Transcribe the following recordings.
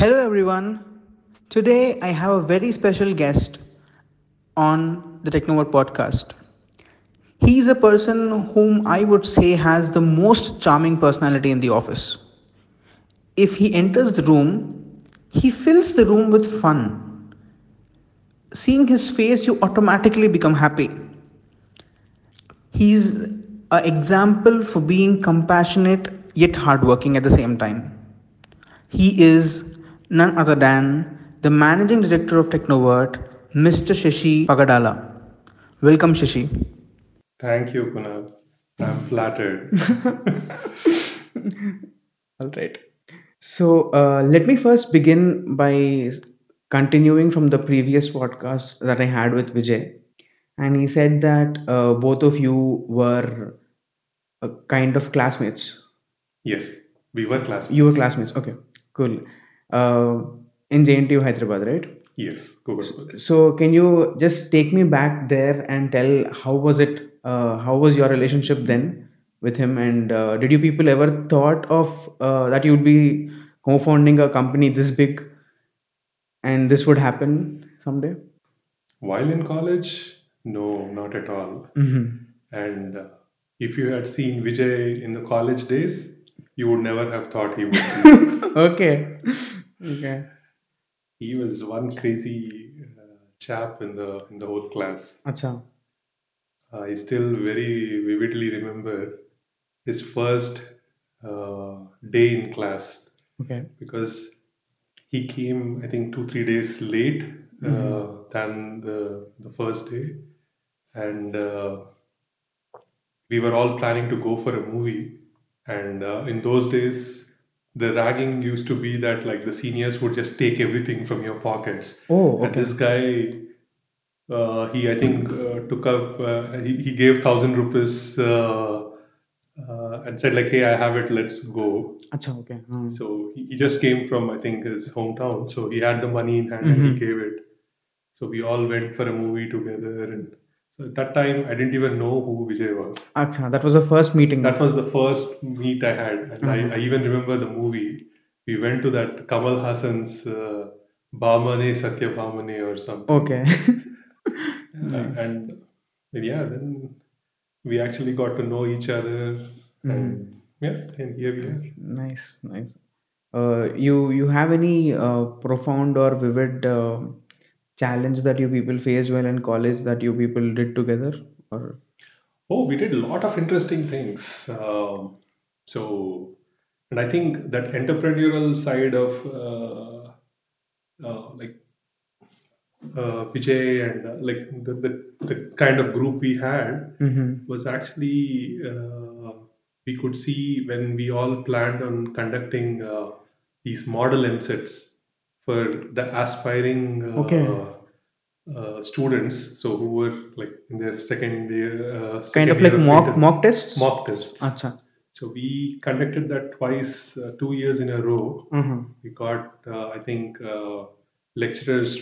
Hello, everyone. Today I have a very special guest on the Technovert podcast. He's a person whom I would say has the most charming personality in the office. If he enters the room, he fills the room with fun. Seeing his face, you automatically become happy. He's an example for being compassionate yet hardworking at the same time. He is none other than the managing director of Technovert, Mr. Sashi Pagadala. Welcome, Sashi. Thank you, Kunal. I'm flattered. All right. So uh, let me first begin by continuing from the previous podcast that I had with Vijay. And he said that uh, both of you were a kind of classmates. Yes, we were classmates. You were classmates. Okay, cool. Uh, in JNTU Hyderabad, right? Yes, Google. So can you just take me back there and tell how was it? Uh, how was your relationship then with him? And uh, did you people ever thought of uh, that you would be co-founding a company this big and this would happen someday? While in college, no, not at all. hmm And uh, if you had seen Vijay in the college days, you would never have thought he would okay. Okay. he was one crazy uh, chap in the in the whole class. Acha. I still very vividly remember his first uh, day in class Okay. because he came, I think, two three days late uh, Mhm. than the the first day, and uh, we were all planning to go for a movie. And uh, in those days, the ragging used to be that like the seniors would just take everything from your pockets. Oh, okay. And this guy, uh, he I think uh, took up, uh, he, he gave thousand rupees uh, uh, and said like, hey, I have it, let's go. Acha. Okay. Hmm. So he, he just came from I think his hometown, so he had the money in hand and Mhm. he gave it. So we all went for a movie together, and at that time I didn't even know who Vijay was. Acha. That was the first meeting. That was the first meet I had, and Mhm. I, I even remember the movie. We went to that Kamal Haasan's uh, Bhamane Satya Bhamane or something. Okay. Uh, Nice. and yeah, then we actually got to know each other, Mhm. and yeah, and here we are. Nice, nice. Uh, you you have any uh, profound or vivid uh, challenge that you people faced while in college that you people did together? Or Oh, we did a lot of interesting things. Um, so, and I think that entrepreneurial side of uh, uh, like uh, Vijay and uh, like the, the, the kind of group we had mm-hmm. was actually uh, we could see when we all planned on conducting uh, these model EAMCETs for the aspiring uh, Okay. uh, students, so who were like in their second year, uh, kind of year like mock inter- mock tests? mock tests. Acha. So we conducted that twice, uh, two years in a row. Mm-hmm. We got, uh, I think, uh, lecturers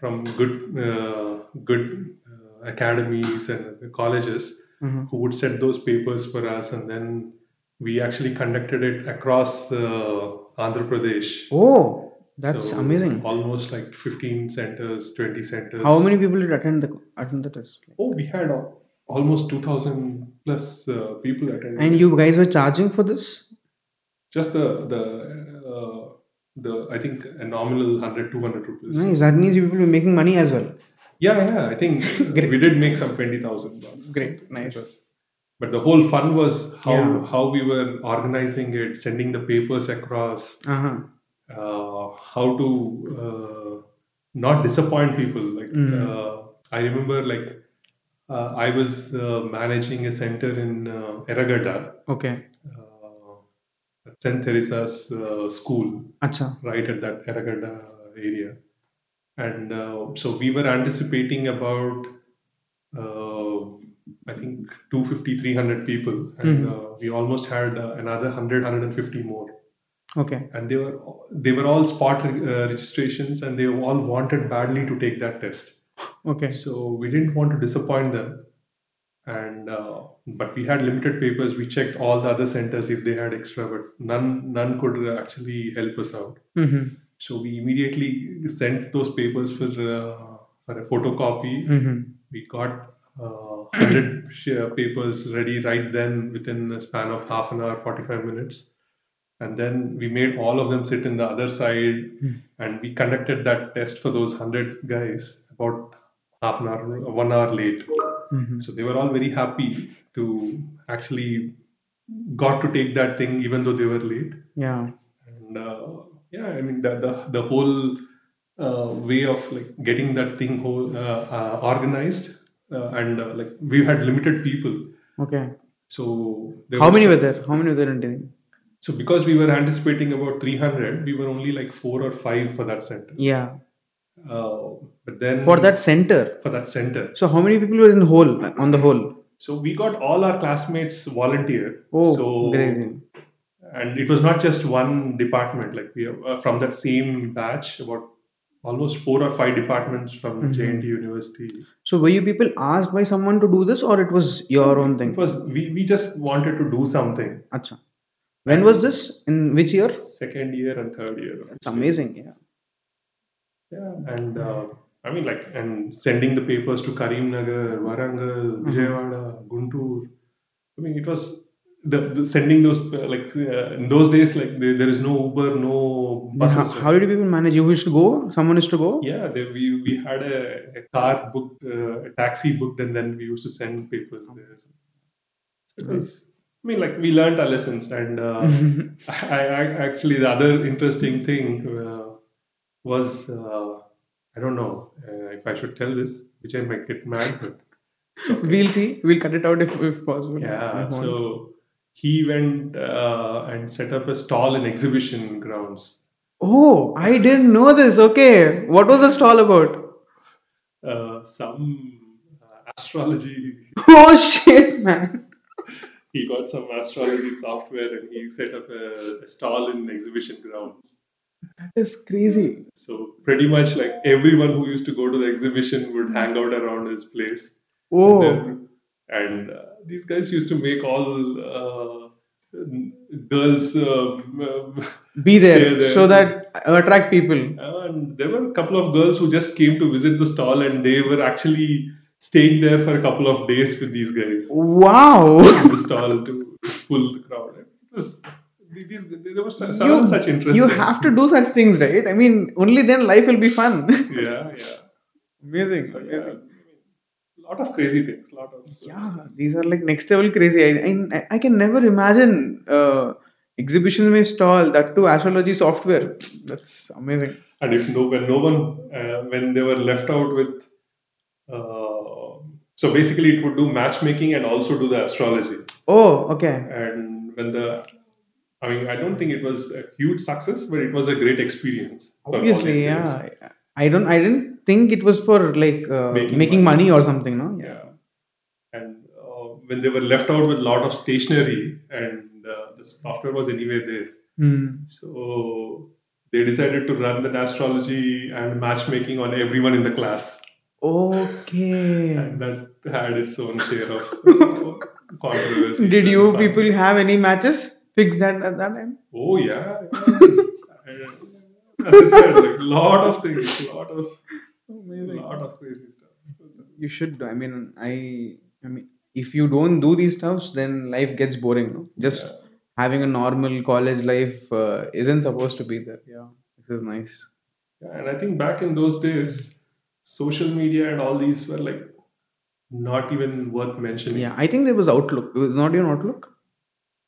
from good, uh, good uh, academies and colleges Mm-hmm. who would set those papers for us, and then we actually conducted it across uh, Andhra Pradesh. Oh, that's So amazing. Almost like 15 centers, 20 centers. How many people did attend the attend the test? Oh, we had al- almost 2,000 plus uh, people attending. And you guys were charging for this? Just the the uh, the I think a nominal 100 200 rupees. Nice. That means you people were making money as well. Yeah, yeah. I think we did make some 20,000 bucks. Great. Nice. was- But the whole fun was how Yeah. how we were organizing it, sending the papers across, Uh-huh. Uh, how to uh, not disappoint people. Like Mm. uh, I remember, like uh, I was uh, managing a center in uh, Erragadda, Okay. uh, St. Teresa's uh, school, Acha. right at that Erragadda area. And uh, so we were anticipating about, uh, I think, 250, 300 people. And uh, we almost had uh, another 100, 150 more. Okay. And they were they were all spot uh, registrations, and they all wanted badly to take that test. Okay. So we didn't want to disappoint them. And uh, but we had limited papers. We checked all the other centers if they had extra, but none none could actually help us out. Mm-hmm. So we immediately sent those papers for uh, for a photocopy. Mm-hmm. We got uh, 100 papers ready right then within the span of half an hour, 45 minutes. And then we made all of them sit in the other side and we conducted that test for those 100 guys about half an hour, one hour late. Mm-hmm. So they were all very happy to actually got to take that thing even though they were late. Yeah. And uh, yeah, I mean the the, the whole uh, way of like getting that thing whole uh, uh, organized uh, and uh, like we had limited people, Okay. so there How was- many were there? How many were there in? So because we were anticipating about 300, we were only like four or five for that center. Yeah. Uh, but then For that center. for that center, So how many people were in the whole on the whole? so we got all our classmates volunteer. Oh, so crazy. and it was not just one department like we uh, from that same batch about almost four or five departments from Mhm. JNT University. So were you people asked by someone to do this or it was your own thing? It was we, we just wanted to do something. Acha. When was this? In which year? Second year and third year. It's amazing. Yeah. Yeah, and uh, I mean like and sending the papers to Karimnagar, Warangal, Vijayawada, Guntur. I mean it was the, the sending those uh, like uh, in those days like there, there is no Uber, no How, buses. how did people manage? You used to go? Someone used to go? Yeah, they, we we had a, a car booked, uh, a taxi booked, and then we used to send papers there. It was, mean, like we learned our lessons, and uh, I, I actually the other interesting thing uh, was uh, I don't know uh, if I should tell this, which I might get mad, but We'll see. We'll cut it out if, if possible. yeah. So he went uh, and set up a stall in exhibition grounds. Oh, I didn't know this. Okay. What was the stall about? Uh, some astrology Oh shit, man. He got some astrology software and he set up a, a stall in exhibition grounds. That is crazy. So pretty much like everyone who used to go to the exhibition would hang out around his place. Oh. And, and, uh, these guys used to make all uh, girls. Um, um, Be there there. so that attract people. and there were a couple of girls who just came to visit the stall and they were actually staying there for a couple of days with these guys. Wow. in the stall to pull the crowd. It was these there was you, such interesting. you have to do such things, right? I mean, only then life will be fun. Yeah, yeah. amazing. So, amazing. a lot of crazy things. lot of Yeah, these are like next level crazy. I, I, I can never imagine uh, exhibition में stall that to astrology software. That's amazing. And if no, when no one, uh, when they were left out with, uh, so basically it would do matchmaking and also do the astrology. Oh, okay. And when the, I mean, I don't think it was a huge success, but it was a great experience. Obviously, yeah. I don't. I didn't think it was for like uh, Making making, money. money. or something. No. Yeah. And uh, when they were left out with a lot of stationery and uh, the software was anyway there. Hmm. So they decided to run the astrology and matchmaking on everyone in the class. Okay. And that had its own share of controversy. Did you fun. people have any matches fixed that at that time? Oh, yeah. yeah. As I said, like, lot of things, lot of, Amazing. lot of crazy stuff. You should. I mean, I. I mean, if you don't do these stuffs, then life gets boring. No? Just Yeah. having a normal college life uh, isn't supposed to be there. Yeah, this is nice. Yeah, and I think back in those days, social media and all these were like not even worth mentioning. Yeah, I think there was Outlook. It was not even Outlook.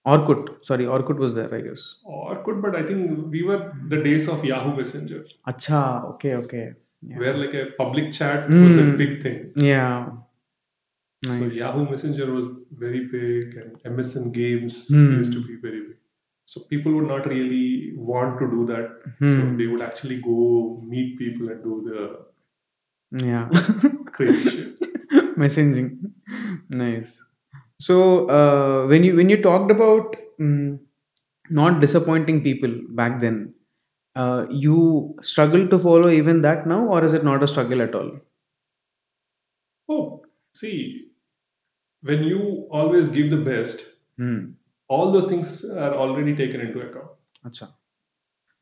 Orkut. Sorry, Orkut was there. I guess. Orkut, but I think we were the days of Yahoo Messenger, Acha. Okay. Okay. Yeah. where like a public chat was a Mm. big thing. yeah. So Yahoo Messenger was very big, and MSN Games Hmm. used to be very big. So people would not really want to do that. So Hmm. they would actually go meet people and do the Yeah. crazy. Messaging. Nice. So uh, when you when you talked about mm, not disappointing people back then, uh, you struggle to follow even that now, or is it not a struggle at all? Oh, see, when you always give the best, Hmm. all those things are already taken into account. Acha.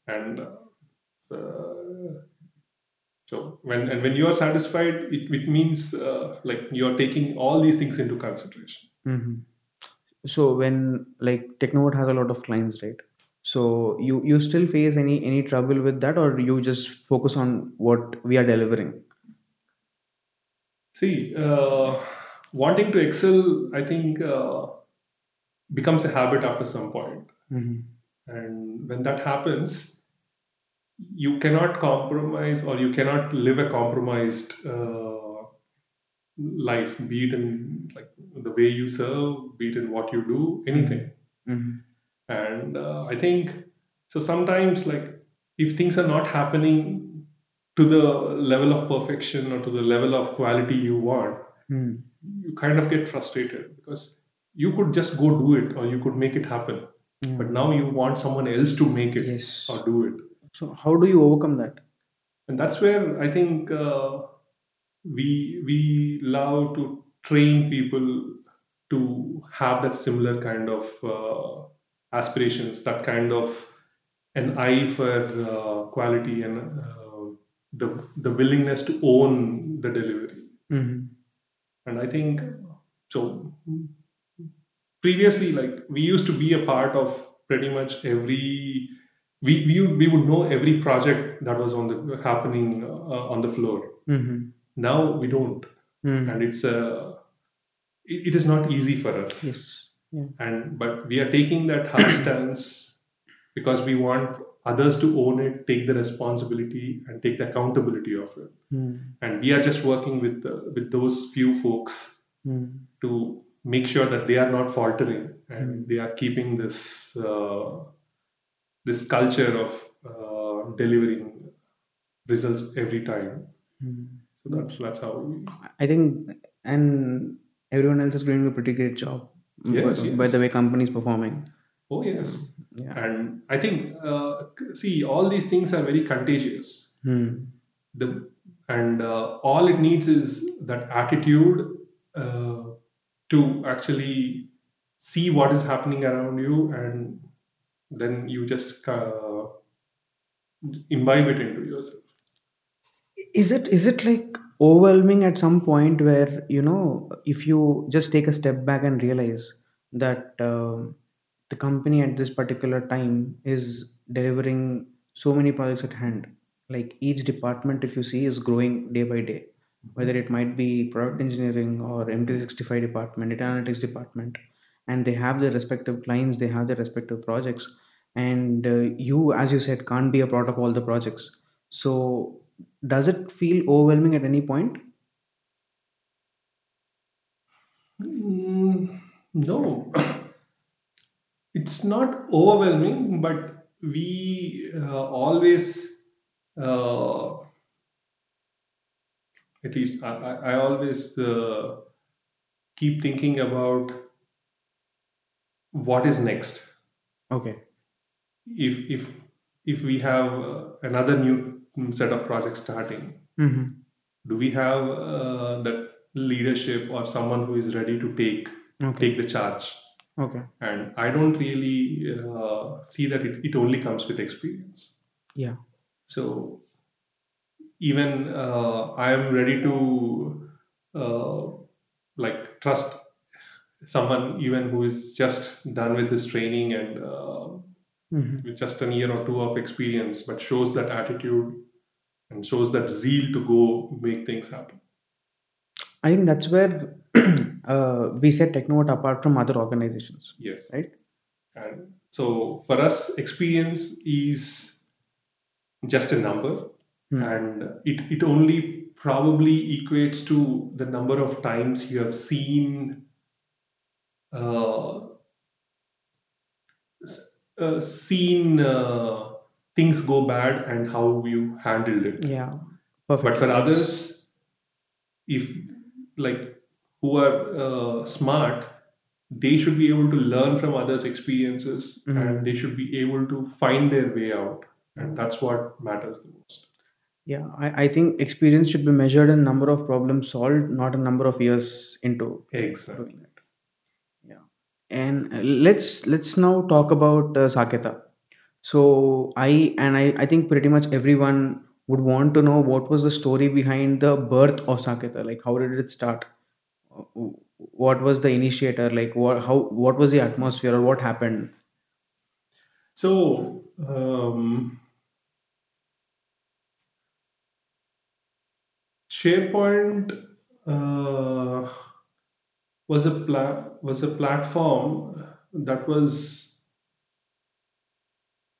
And uh, uh, so when and when you are satisfied, it, it means uh, like you are taking all these things into consideration. hmm So when like Technovert has a lot of clients, right? So you you still face any any trouble with that, or you just focus on what we are delivering? See, uh, wanting to excel, I think, uh, becomes a habit after some point. hmm And when that happens, you cannot compromise or you cannot live a compromised uh, life, be it in like the way you serve, be it in what you do, anything. hmm And uh, I think so. Sometimes, like if things are not happening to the level of perfection or to the level of quality you want, hmm you kind of get frustrated because you could just go do it or you could make it happen but Hmm. now you want someone else to make it Yes. or do it So how do you overcome that? and that's where i think uh, we we love to train people to have that similar kind of uh, aspirations that kind of an eye for uh, quality and uh, the the willingness to own the delivery hmm and i think so previously like we used to be a part of pretty much every we we, would- we would know every project that was on the happening uh, on the floor hmm now we don't hmm and it's uh, it, it is not easy for us Yes. Yeah. and but we are taking that hard stance because we want others to own it take the responsibility and take the accountability of it Hmm. and we are just working with uh, with those few folks Hmm. to make sure that they are not faltering and Mm. they are keeping this uh, this culture of uh, delivering results every time. Hmm. So that's that's how we. I think, and everyone else is doing a pretty great job by, Yes, by the way companies performing. Oh yes, Yeah. and I think uh, see all these things are very contagious. Hmm. The and uh, all it needs is that attitude uh, to actually see what is happening around you and then you just uh, imbibe it into yourself. Is it is it like overwhelming at some point where you know if you just take a step back and realize that um the company at this particular time is delivering so many projects at hand, like each department if you see is growing day by day, whether it might be product engineering or M365 department, data analytics department, and they have their respective clients, they have their respective projects, and uh, you, as you said, can't be a part of all the projects. So, does it feel overwhelming at any point? Mm, no it's not overwhelming but we uh, always uh, at least i, I, always uh, keep thinking about what is next Okay. if if if we have uh, another new set of projects starting hmm do we have uh, that leadership or someone who is ready to take Okay. take the charge Okay. and i don't really uh, see that it, it only comes with experience Yeah. so even uh, i am ready to uh, like trust someone even who is just done with his training and uh, hmm with just a year or two of experience but shows that attitude and shows that zeal to go make things happen I think that's where uh, we set Technovert apart from other organizations, yes right? and so for us experience is just a number Hmm. and it, it only probably equates to the number of times you have seen seen uh, things go bad and how you handled it Yeah. Perfect. but for others if like who are uh, smart they should be able to learn from others experiences Mhm. and they should be able to find their way out and that's what matters the most Yeah, I, I think experience should be measured in number of problems solved, not a number of years into exactly doing it. Yeah, and uh, let's let's now talk about uh. So I and I, I think pretty much everyone would want to know what was the story behind the birth of Saketa. Like how did it start? Uh, What was the initiator? Like what how what was the atmosphere or what happened? So, um, SharePoint uh, was a pla- was a platform that was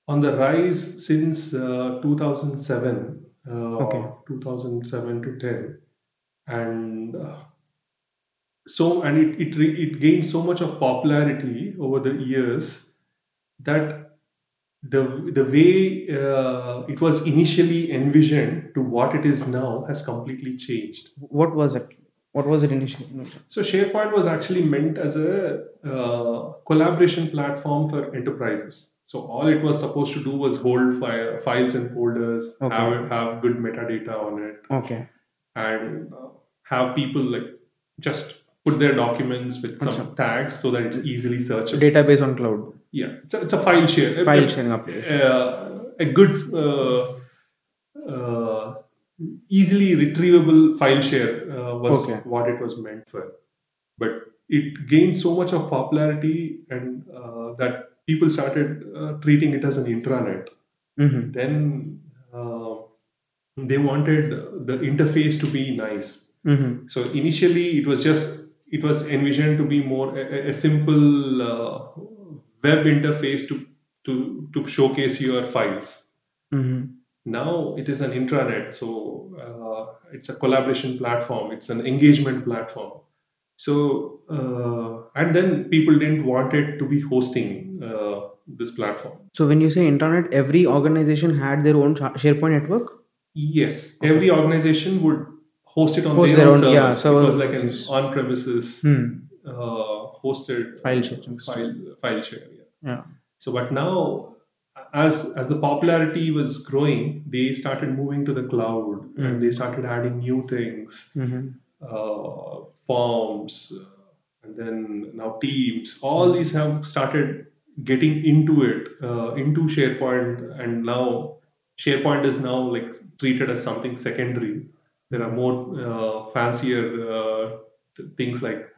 on the rise since uh, 2007, Okay. uh, 2007 to 10, and uh, so and it it, re- it gained so much of popularity over the years that the the way uh, it was initially envisioned to what it is now has completely changed. What was it? What was it initially? So SharePoint was actually meant as a uh, collaboration platform for enterprises. So all it was supposed to do was hold fi- files and folders, Okay. have have good metadata on it, Okay. and uh, have people like just put their documents with some Awesome. tags so that it's easily searchable. Database on cloud. Yeah, it's a, it's a file share. File a- sharing application. uh, a good uh, uh, easily retrievable file share uh, was Okay. what it was meant for but it gained so much of popularity and uh, that people started uh, treating it as an intranet Mm-hmm. then uh, they wanted the interface to be nice Mm-hmm. so initially it was just it was envisioned to be more a, a- simple uh, web interface to to to showcase your files Mm-hmm. Now it is an intranet so uh, it's a collaboration platform it's an engagement platform so uh, and then people didn't want it to be hosting uh, this platform So when you say internet, every organization had their own SharePoint network. yes Okay. every organization would host it on Host their, their own own- yeah, servers it was like an on-premises Hmm. uh, hosted File sharing file file share yeah. Yeah. So, but now, as as the popularity was growing, they started moving to the cloud Mm. and they started adding new things, Mm-hmm. uh, forms, uh, and then now Teams. All these have started getting into it, uh, into SharePoint, and now SharePoint is now like treated as something secondary. There are more uh, fancier uh, things like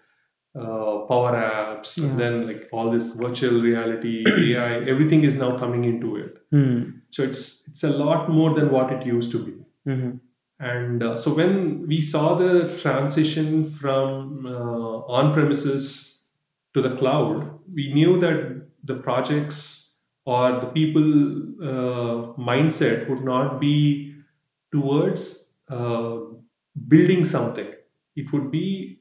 uh, power apps, Yeah. and then like all this virtual reality, AI, everything is now coming into it. Hmm. So it's it's a lot more than what it used to be. Mm-hmm. And uh, so when we saw the transition from uh, on premises to the cloud, we knew that the projects or the people uh, mindset would not be towards uh, building something. It would be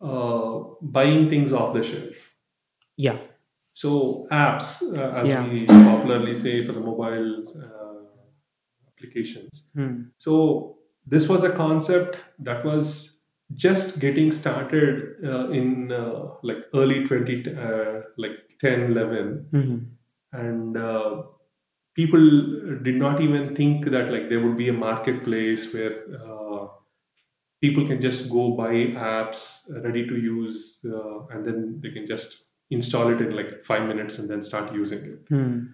uh, buying things off the shelf. Yeah. So apps, uh, as Yeah. we popularly say for the mobile uh, applications. Hmm. So this was a concept that was just getting started uh, in uh, like early 20 uh, like 10 11 Mm-hmm. and uh, people did not even think that like there would be a marketplace where uh, people can just go buy apps ready to use uh, and then they can just install it in like five minutes and then start using it Hmm.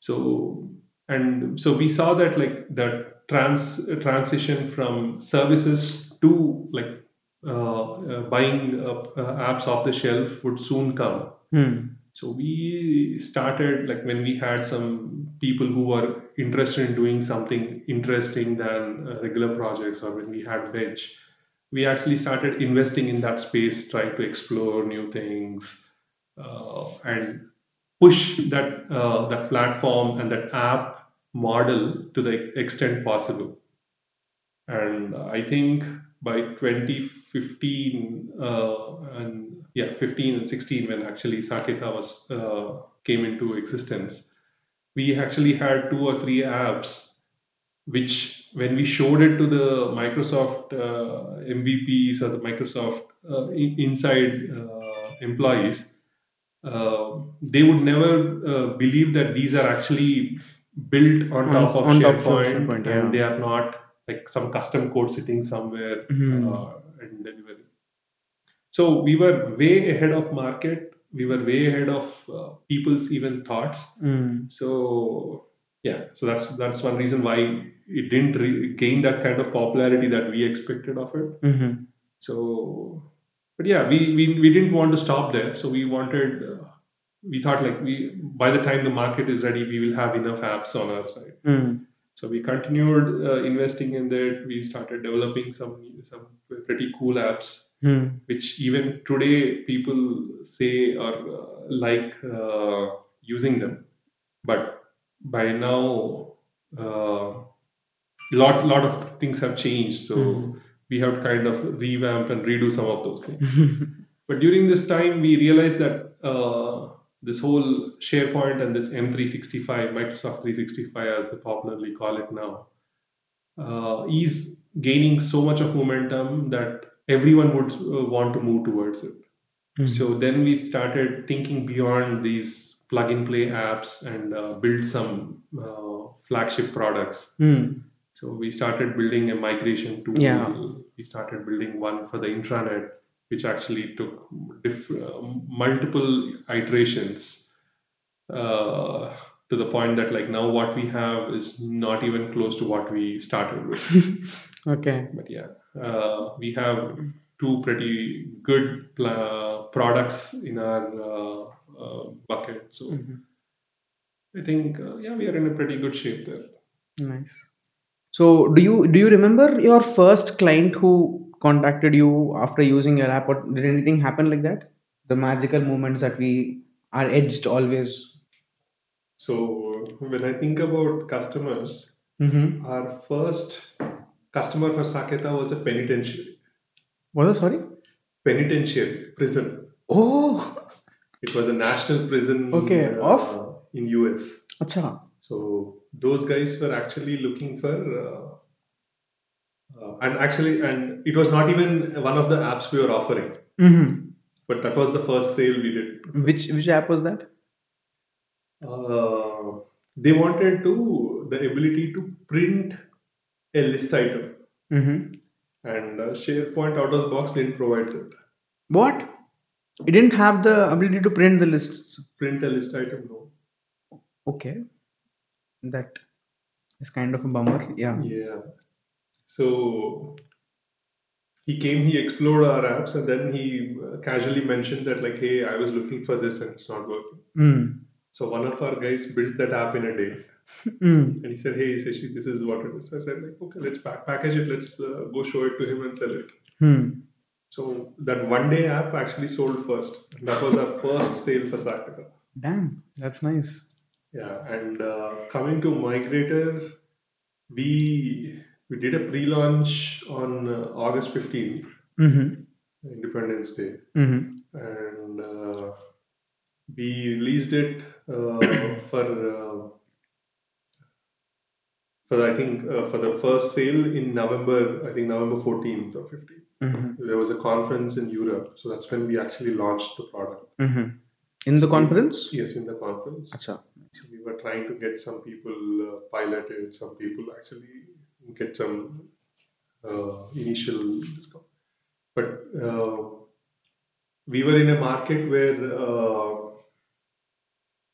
so and so we saw that like the trans transition from services to like uh, uh, buying uh, uh, apps off the shelf would soon come Hmm. so we started like when we had some people who were interested in doing something interesting than uh, regular projects or when we had bench we actually started investing in that space trying to explore new things uh, and push that uh, that platform and that app model to the extent possible. And i think by 2015 uh, and yeah 15 and 16 when actually saketa was uh, came into existence we actually had two or three apps which when we showed it to the microsoft uh, mvps or the microsoft uh, in- inside uh, employees uh, they would never uh, believe that these are actually built on On- top of on top of SharePoint, SharePoint, yeah. and they are not like some custom code sitting somewhere Mhm. uh, and delivery. So we were way ahead of market we were way ahead of uh, people's even thoughts. Mm. So yeah, so that's that's one reason why it didn't re- gain that kind of popularity that we expected of it. Mm-hmm. So, but yeah, we we, we didn't want to stop there. So we wanted. Uh, we thought like we by the time the market is ready, we will have enough apps on our side. Mm. So we continued uh, investing in that. We started developing some some pretty cool apps, Mm. which even today people say or uh, like uh, using them. But by now, uh, lot lot of things have changed. So Mm. we have to kind of revamp and redo some of those things. But during this time, we realized that uh, this whole SharePoint and this M365, Microsoft 365, as they popularly call it now, uh, is gaining so much of momentum that everyone would uh, want to move towards it. Mhm. So then we started thinking beyond these plug and play apps and uh, build some uh, flagship products. Mm. So we started building a migration tool. Yeah. We started building one for the intranet, which actually took diff- uh, multiple iterations uh, to the point that like now what we have is not even close to what we started with. Okay. But yeah, uh, we have two pretty good pla- products in our uh, uh, bucket. So Mhm. I think uh, yeah, we are in a pretty good shape there. Nice. So, do you do you remember your first client who contacted you after using your app, or did anything happen like that? The magical moments that we are edged always. So when I think about customers, Mm-hmm. our first customer for Saketa was a penitentiary. Was it sorry? Penitentiary prison. Oh, It was a national prison. Okay, uh, of? in US. acha. So those guys were actually looking for, uh, uh, and actually, and it was not even one of the apps we were offering, Mm-hmm. but that was the first sale we did. Which which app was that? Uh, they wanted to the ability to print a list item, Mm-hmm. and uh, SharePoint out of the box didn't provide that. What? It didn't have the ability to print the lists. Print a list item, no. Okay. That is kind of a bummer. Yeah. Yeah. So he came, he explored our apps, and then he uh, casually mentioned that, like, hey, I was looking for this and it's not working. Mm. So one of our guys built that app in a day, Mm. and he said, "Hey, Sashi, this is what it is." I said, "Like, okay, let's pack- package it. Let's uh, go show it to him and sell it." Hmm. So that one day app actually sold first. That was our first sale for Saketa. Damn, that's nice. Yeah, and uh, coming to Migrator, we we did a pre-launch on uh, August 15th, Mm-hmm. Independence Day, Mm-hmm. and uh, we released it uh, for uh, for I think uh, for the first sale in November. I think November 14th or 15th. Mm-hmm. There was a conference in Europe, so that's when we actually launched the product. Mm-hmm. In the conference? Yes, in the conference. Acha. So we were trying to get some people uh, piloted, some people actually get some uh, initial discount. But uh, we were in a market where uh,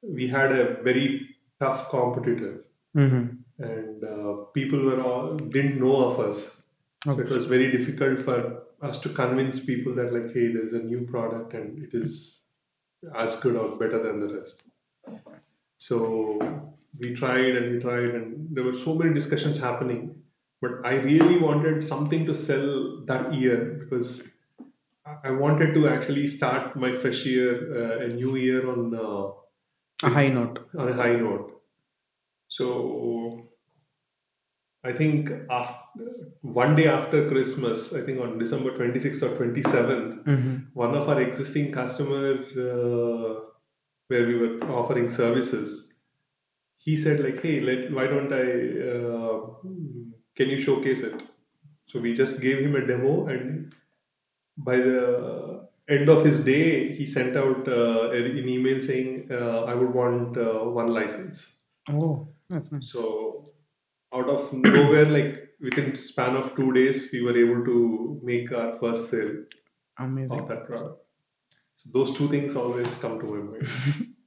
we had a very tough competitor, Mm-hmm. And uh, people were all didn't know of us. So it was very difficult for us to convince people that like, hey, there's a new product and it is as good or better than the rest. So we tried and we tried, and there were so many discussions happening. But I really wanted something to sell that year because I- I wanted to actually start my fresh year, uh, a new year on uh, A high note. on a high note. So I think after, one day after Christmas, I think on December 26th or 27th, Mm-hmm. one of our existing customer uh, where we were offering services, he said like, "Hey, let why don't I? Uh, can you showcase it?" So we just gave him a demo, and by the end of his day, he sent out uh, an email saying, uh, "I would want uh, one license." Oh, that's nice. So out of nowhere, like within span of two days, we were able to make our first sale Amazing. of that product. So those two things always come to my mind.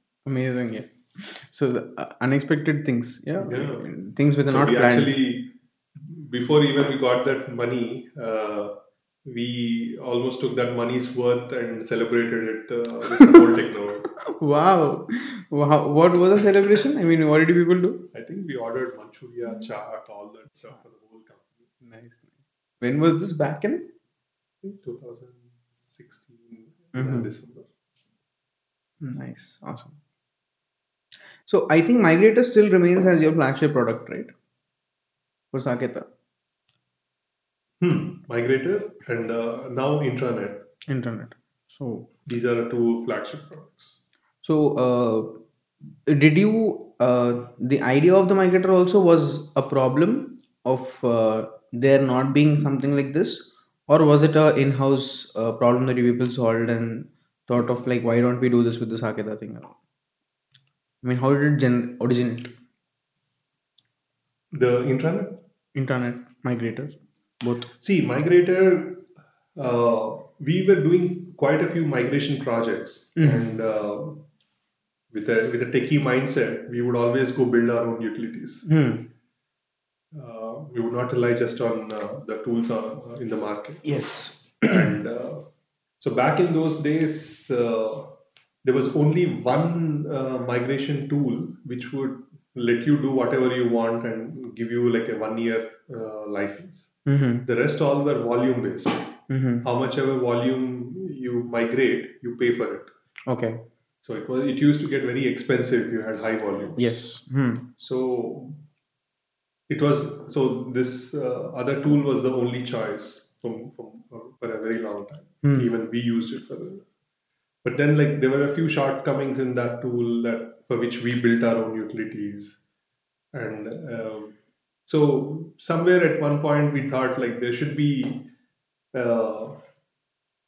Amazing, yeah. So the uh, unexpected things, yeah, Yeah. things which are So not we planned. actually, before even we got that money, uh, we almost took that money's worth and celebrated it uh, with the whole techno. Wow. wow, what was the celebration? I mean, what did people do? I think we ordered Manchuria, chaat, all that stuff for the whole company. Nice. When was this back in? I think 2016 Mhm. December. Nice, awesome. So I think Migrator still remains as your flagship product, right? For Saketa Hmm. Migrator and uh, now intranet. internet. So These are two flagship products. So, uh, did you uh, the idea of the migrator also was a problem of uh, there not being something like this, or was it a in-house uh, problem that you people solved and thought of like why don't we do this with the Saketa thing? I mean, how did it gen- originate? The intranet. Internet migrators, both. See, Migrator, uh, we were doing quite a few migration projects, Mhm. and uh, with a with a techie mindset, we would always go build our own utilities. Hmm. Uh, we would not rely just on uh, the tools uh, in the market. Yes. and uh, so back in those days, uh, there was only one uh, migration tool which would let you do whatever you want and give you like a one year uh, license. Mm-hmm. The rest all were volume based. Mm-hmm. How much ever volume you migrate, you pay for it. Okay. So it was it used to get very expensive if you had high volumes. Yes. Hmm. So it was so this uh, other tool was the only choice from, from for, for a very long time. Hmm. Even we used it for the. But then like there were a few shortcomings in that tool that for which we built our own utilities, and um, so somewhere at one point we thought like there should be. Uh,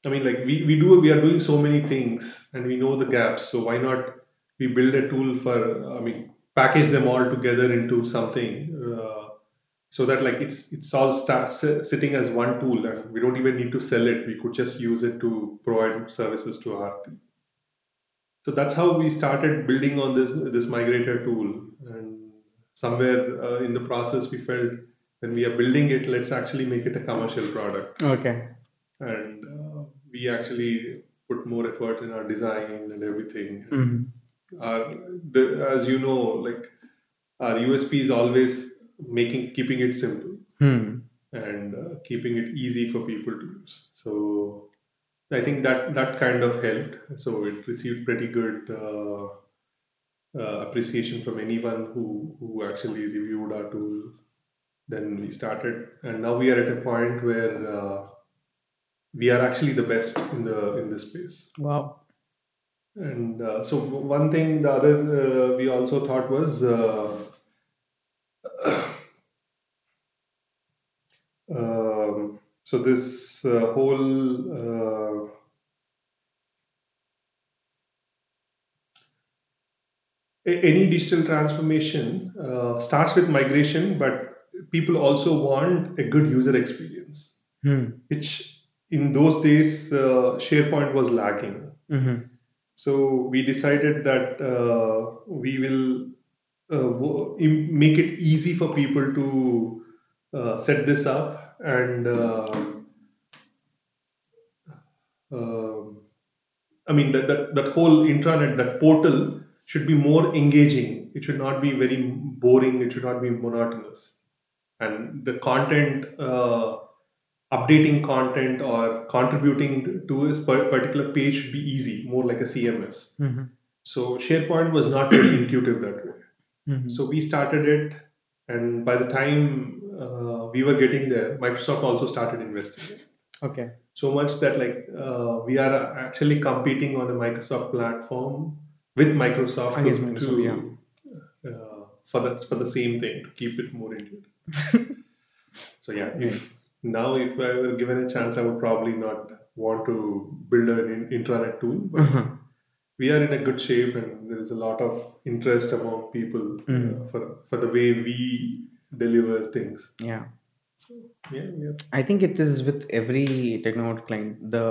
I mean, like we, we do we are doing so many things and we know the gaps. So why not we build a tool for I mean package them all together into something uh, so that like it's it's all start, si- sitting as one tool and we don't even need to sell it. We could just use it to provide services to our team. So that's how we started building on this this migrator tool and somewhere uh, in the process we felt when we are building it let's actually make it a commercial product Okay. and uh, we actually put more effort in our design and everything. Mm-hmm. Our, the, as you know, like our USP is always making keeping it simple Hmm. and uh, keeping it easy for people to use. So I think that that kind of helped. So it received pretty good uh, appreciation from anyone who who actually reviewed our tool. Then we started, and now we are at a point where. Uh, we are actually the best in the in this space Wow. and uh, so one thing the other uh, we also thought was uh, um, so this uh, whole uh, a- any digital transformation uh, starts with migration but people also want a good user experience Hmm. which in those days uh, SharePoint was lacking. Mm-hmm. So we decided that uh, we will uh, make it easy for people to uh, set this up and. Uh, um I mean that, that that whole intranet, that portal should be more engaging. It should not be very boring. It should not be monotonous, and the content. Uh, updating content or contributing to a particular page should be easy, more like a CMS. Mm-hmm. So SharePoint was not very intuitive that way. Mm-hmm. So we started it, and by the time uh, we were getting there, Microsoft also started investing. okay. So much that like uh, we are actually competing on a Microsoft platform with Microsoft, to, Microsoft, to, uh, for the for the same thing to keep it more intuitive. so yeah, if now if I were given a chance, I would probably not want to build an in- intranet tool, but Uh-huh. we are in a good shape, and there is a lot of interest among people Mhm. uh, for for the way we deliver things. Yeah. So yeah, we. I think it is with every technology client. The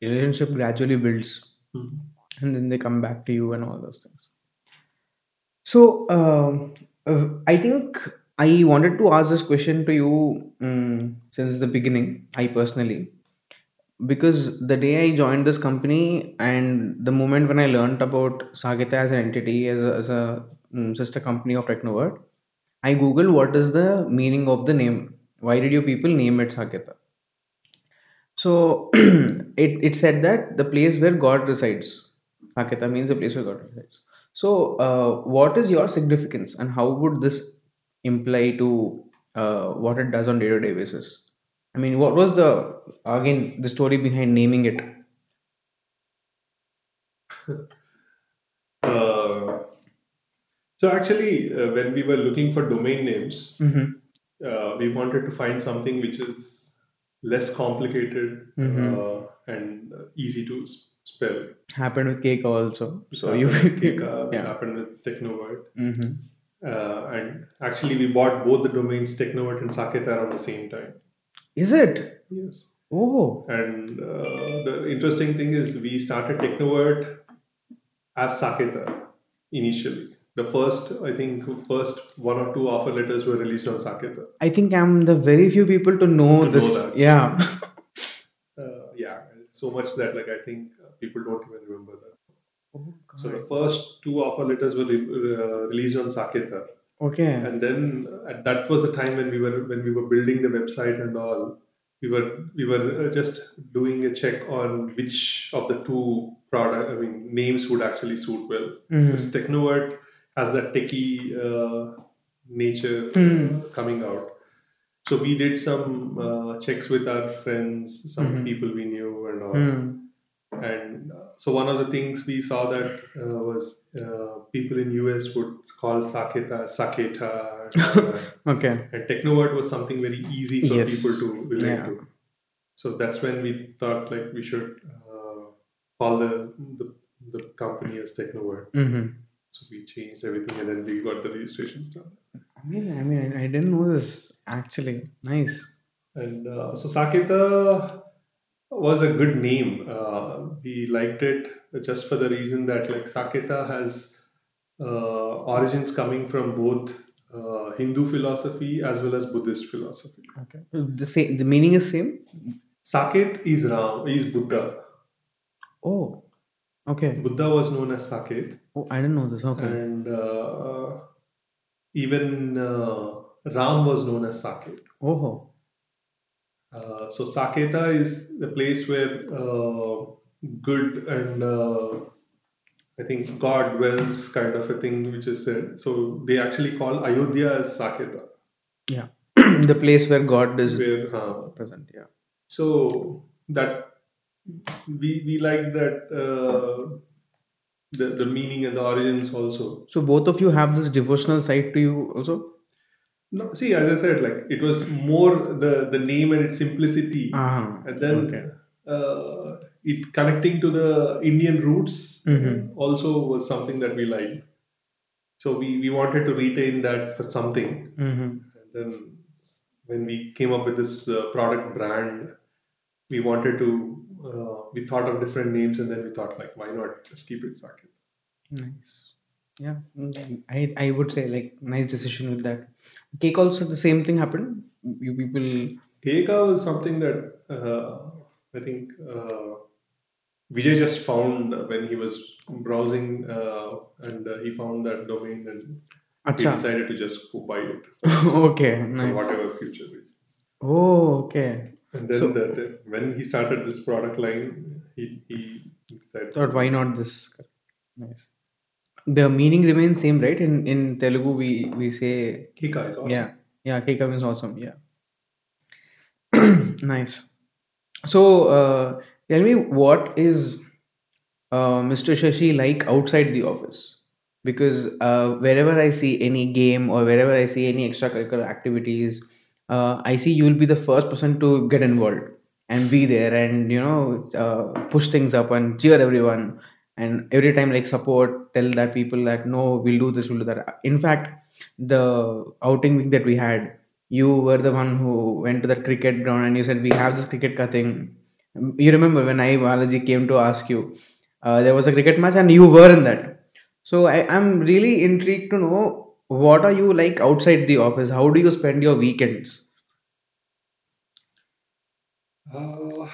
relationship gradually builds Hmm. And then they come back to you and all those things. So, um, uh, I think I wanted to ask this question to you um, since the beginning, I personally, because the day I joined this company and the moment when I learned about Saketa as an entity, as a, as a um, sister company of Technovert, I googled what is the meaning of the name. Why did you people name it Saketa? So it, it said that the place where God resides. Saketa means the place where God resides. So uh, what is your significance and how would this imply to uh, what it does on day-to-day basis? I mean, what was the again the story behind naming it? Uh, so actually, uh, when we were looking for domain names, Mm-hmm. uh, we wanted to find something which is less complicated Mhm. uh, and uh, easy to s- spell. Happened with Keka also. So you Keka, it yeah. happened with Technovert. Mm-hmm. Uh, and actually, we bought both the domains Technovert and Saketa around the same time. Is it? Yes. Oh. And uh, the interesting thing is, we started Technovert as Saketa initially. The first, I think, first one or two offer letters were released on Saketa. I think I'm the very few people to know To know this. that. Yeah. Uh, yeah, so much that like I think uh, people don't even remember that. Oh, So the first two offer letters were re- uh, released on Saketa. Okay. and then uh, that was the time when we were when we were building the website and all we were we were uh, just doing a check on which of the two product i mean names would actually suit well Mhm. because technovert has that techie uh, nature uh, coming out so we did some uh, checks with our friends some Mhm. people we knew and all Hmm. And uh, so one of the things we saw that uh, was uh, people in US would call Saketa Saketa. Okay. and Technovert was something very easy for Yes. people to relate Yeah. to. So that's when we thought like we should uh, call the, the the company as Technovert. Mm-hmm. So we changed everything and then we got the registrations done. I mean, I mean, I I didn't know this actually. Nice. And uh, so Saketa was a good name. Uh, we liked it just for the reason that like Saketa has uh, origins coming from both uh, Hindu philosophy as well as Buddhist philosophy. Okay. The same. The meaning is same. Saket is Ram, is Buddha. Oh. Okay. Buddha was known as Saket, Oh, I didn't know this. Okay. and uh, even uh, Ram was known as Saket. Oh. Uh, so Saketa is the place where uh, good and uh, I think God dwells, kind of a thing, which is said. So they actually call Ayodhya as Saketa. Yeah. the place where God is Where, uh, present. Yeah. so that we we like that uh, the the meaning and the origins also. So both of you have this devotional side to you also. No, see, as I said, like it was more the the name and its simplicity, Ah. and then Okay. uh, it connecting to the Indian roots Mhm. also was something that we liked. So we, we wanted to retain that for something. Mm-hmm. And then when we came up with this uh, product brand, we wanted to, uh, we thought of different names and then we thought like, why not just keep it Saketa? Nice. Yeah. I I would say like nice decision with that. Keka also the same thing happened. You people. Keka was something that uh, I think uh, Vijay just found when he was browsing uh, and uh, he found that domain and he decided to just go buy it okay. for Nice. whatever future reasons. Oh. Okay. And then So- that, when he started this product line, he, he decided. Thought why not this? Nice. The meaning remains same, right? In in Telugu we we say Keka is awesome. yeah yeah Keka means awesome yeah. nice. So uh, tell me what is uh, Mr. Sashi like outside the office? Because uh, wherever I see any game or wherever I see any extracurricular activities, uh, I see you will be the first person to get involved and be there and you know uh, push things up and cheer everyone and every time like support tell that people that no we'll do this we'll do that in fact the outing week that we had you were the one who went to the cricket ground and you said we have this cricket cutting you remember when i Balaji came to ask you Uh, there was a cricket match, and you were in that. So I, I'm really intrigued to know what are you like outside the office? How do you spend your weekends? Uh,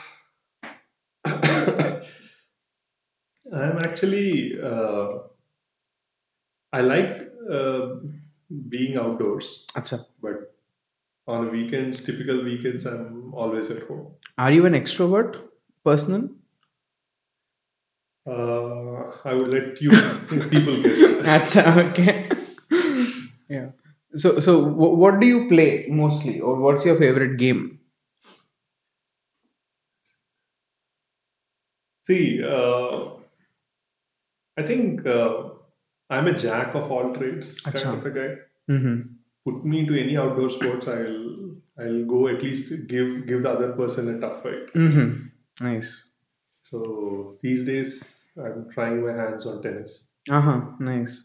I'm actually uh, I like uh, being outdoors, Acha. but on weekends, typical weekends, I'm always at home. Are you an extrovert person? Uh, I would let you people guess that. Acha, okay. yeah. So, so wh- what do you play mostly, or what's your favorite game? See, uh, I think uh, I'm a jack of all trades kind of a guy. Mm-hmm. Put me into any outdoor sports, I'll I'll go at least give give the other person a tough fight. Mm-hmm. Nice. So these days, I'm trying my hands on tennis. Uh huh. Nice.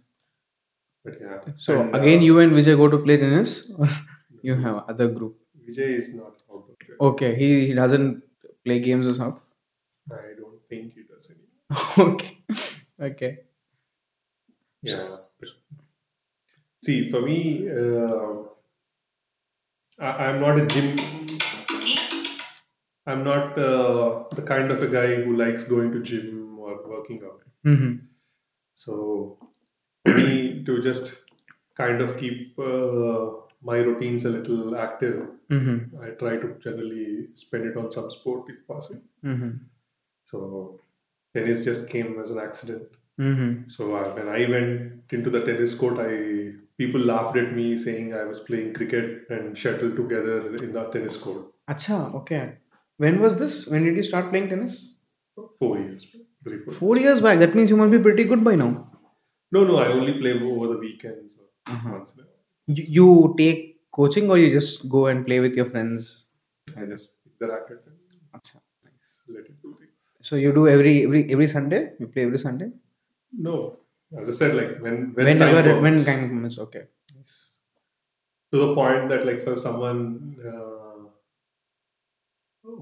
But yeah, So and again, uh, you and Vijay go to play tennis, or you have other group? Vijay is not outdoor. Okay, he, he doesn't play games or something. I don't think he does any. okay, okay. Yeah. See, for me, uh, I, I'm not a gym. I'm not uh, the kind of a guy who likes going to gym or working out. Mm-hmm. So, for me to just kind of keep uh, my routines a little active, Mm-hmm. I try to generally spend it on some sport if possible. Mm-hmm. So, tennis just came as an accident. Mm-hmm. So uh, when I went into the tennis court, I people laughed at me saying I was playing cricket and shuttle together in the tennis court. Acha, okay. When was this? When did you start playing tennis? Four years, three, four. Four years back. That means you must be pretty good by now. No, no, I only play over the weekends or Uh-huh. once in a while. You, you take coaching or you just go and play with your friends? I just pick the racket and Acha, nice. let it do things. So you do every every every Sunday? You play every Sunday? No, as I said, like when when Whenever time when permits, kind of moments. Okay. Yes. to the point that like for someone uh,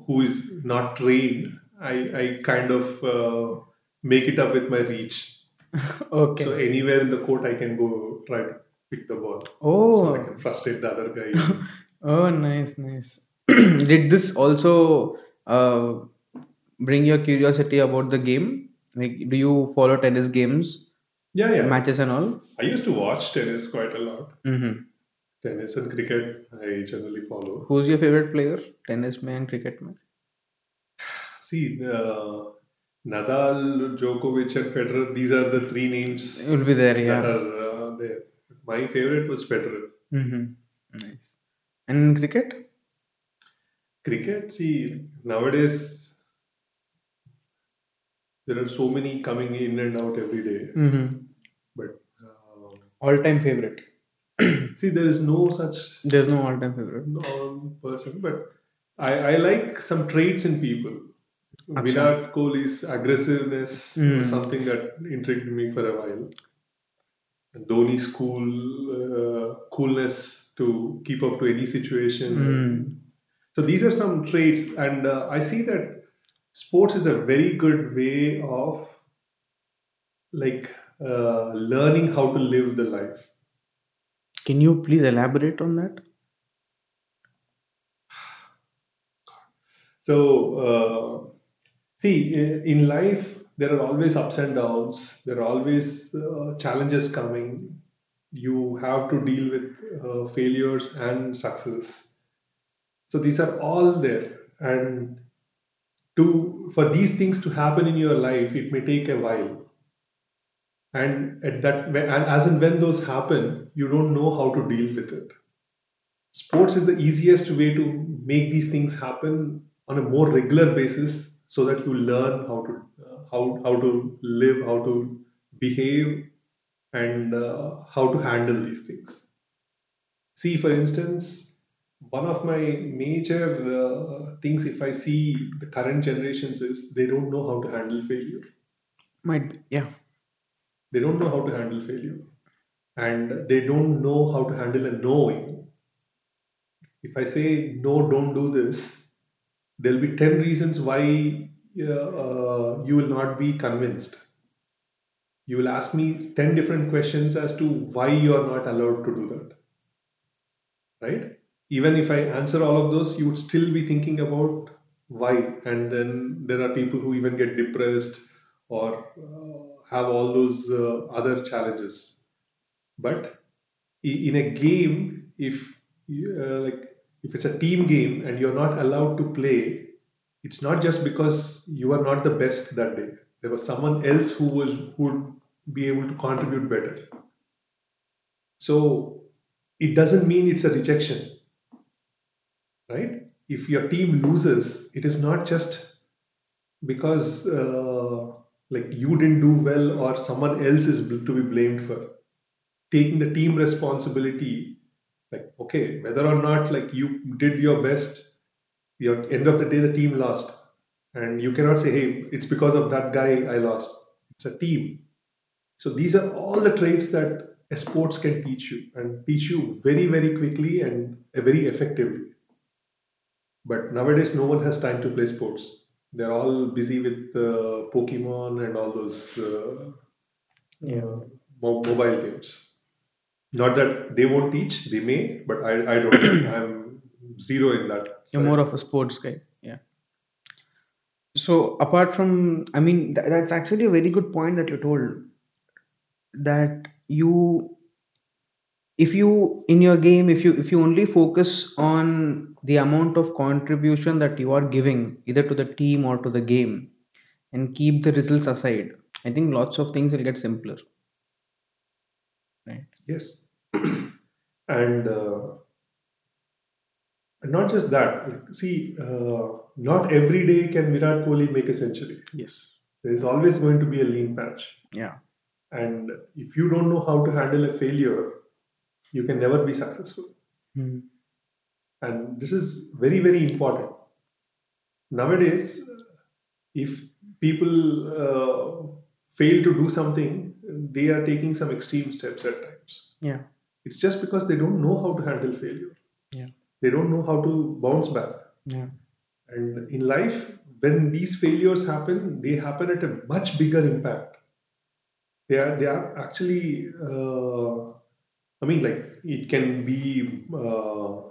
who is not trained, I I kind of uh, make it up with my reach. Okay. So anywhere in the court, I can go try to pick the ball. Oh. So I can frustrate the other guy. Oh, nice, nice. Did this also uh, bring your curiosity about the game? Like, do you follow tennis games, yeah, yeah. matches, and all? I used to watch tennis quite a lot. Mm-hmm. Tennis and cricket, I generally follow. Who's your favorite player? Tennis man, cricket man? See, uh, Nadal, Djokovic, and Federer. These are the three names It will be there, that yeah. are uh, there. My favorite was Federer. Mm-hmm. Nice. And cricket? Cricket, see, nowadays there are so many coming in and out every day. Mm-hmm. But um, All-time favorite. see, there is no such There's no all-time favorite. known person, but I, I like some traits in people. Acha. Virat Kohli's aggressiveness Mm. was something that intrigued me for a while. And Dhoni's cool uh, coolness to keep up to any situation. Mm. So these are some traits, and uh, I see that sports is a very good way of like uh, learning how to live the life. Can you please elaborate on that? So, uh, see, in life, there are always ups and downs. There are always uh, challenges coming. You have to deal with uh, failures and success. So these are all there, and to for these things to happen in your life, it may take a while. And at that, and as and when those happen, you don't know how to deal with it sports is the easiest way to make these things happen on a more regular basis so that you learn how to uh, how how to live how to behave and uh, how to handle these things see for instance one of my major uh, things if i see the current generations is they don't know how to handle failure Might. Yeah. they don't know how to handle failure and they don't know how to handle a knowing if I say no, don't do this, there'll be 10 reasons why uh, you will not be convinced. You will ask me 10 different questions as to why you are not allowed to do that. Right? Even if I answer all of those, you would still be thinking about why. And then there are people who even get depressed or uh, have all those uh, other challenges. But in a game, if uh, like if it's a team game and you're not allowed to play, it's not just because you are not the best that day. There was someone else who was who would be able to contribute better. So it doesn't mean it's a rejection, right? If your team loses, it is not just because uh, like you didn't do well or someone else is to be blamed for taking the team responsibility like okay whether or not like you did your best your end of the day the team lost. And you cannot say hey it's because of that guy i lost. It's a team. So these are all the traits that sports can teach you and teach you very very quickly and very effectively but nowadays no one has time to play sports they're all busy with uh, pokemon and all those uh, Yeah. mo- mobile games not that they won't teach they may but i, I don't i'm zero in that You're side. more of a sports guy. Yeah. So apart from, I mean, th- that's actually a very good point that you told. That you, if you in your game, if you if you only focus on the amount of contribution that you are giving, either to the team or to the game, and keep the results aside, I think lots of things will get simpler. Right. Yes. and uh, not just that. like, See, uh, not every day can Virat Kohli make a century. Yes. There is always going to be a lean patch. Yeah. And if you don't know how to handle a failure, you can never be successful. Hmm. And this is very, very important. Nowadays, if people uh, fail to do something, they are taking some extreme steps at times. Yeah. It's just because they don't know how to handle failure. Yeah. They don't know how to bounce back. Yeah. And in life, when these failures happen, they happen at a much bigger impact. They are they are actually. Uh, I mean, like it can be uh,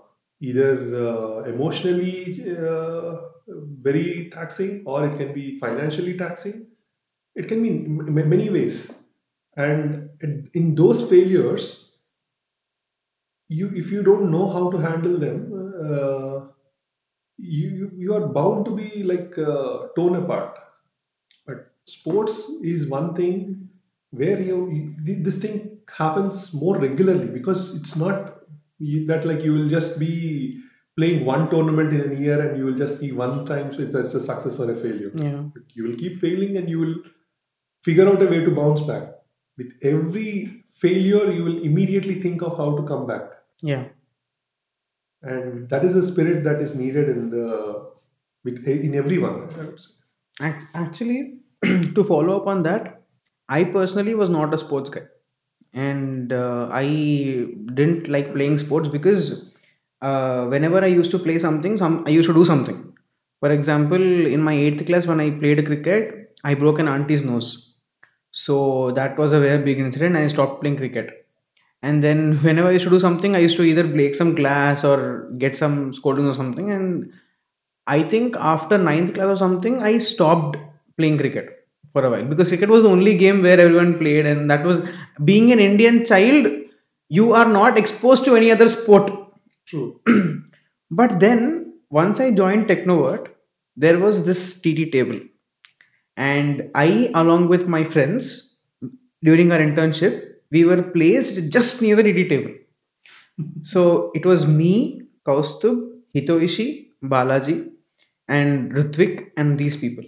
either uh, emotionally uh, very taxing, or it can be financially taxing. It can be m- many ways. And in in those failures, you if you don't know how to handle them, uh, you you you are bound to be like uh, torn apart. But sports is one thing where you this thing happens more regularly because it's not that like you will just be playing one tournament in a year and you will just see one time if it's a success or a failure. Yeah. But you will keep failing and you will figure out a way to bounce back. With every failure, you will immediately think of how to come back Yeah. and that is the spirit that is needed in the with in everyone I would say. Actually, to follow up on that, I personally was not a sports guy, and uh, I didn't like playing sports because uh, whenever I used to play something, some I used to do something. For example, in my eighth class, when I played cricket, I broke an auntie's nose. So that was a very big incident. And I stopped playing cricket. And then whenever I used to do something, I used to either break some glass or get some scolding or something. And I think after ninth class or something, I stopped playing cricket for a while because cricket was the only game where everyone played, and that was being an Indian child, you are not exposed to any other sport. True. But then once I joined Technovert, there was this TT table, and I, along with my friends, during our internship, we were placed just near the TT table. So it was me, Kaustub, Hitoishi, Balaji, and Ritvik, and these people.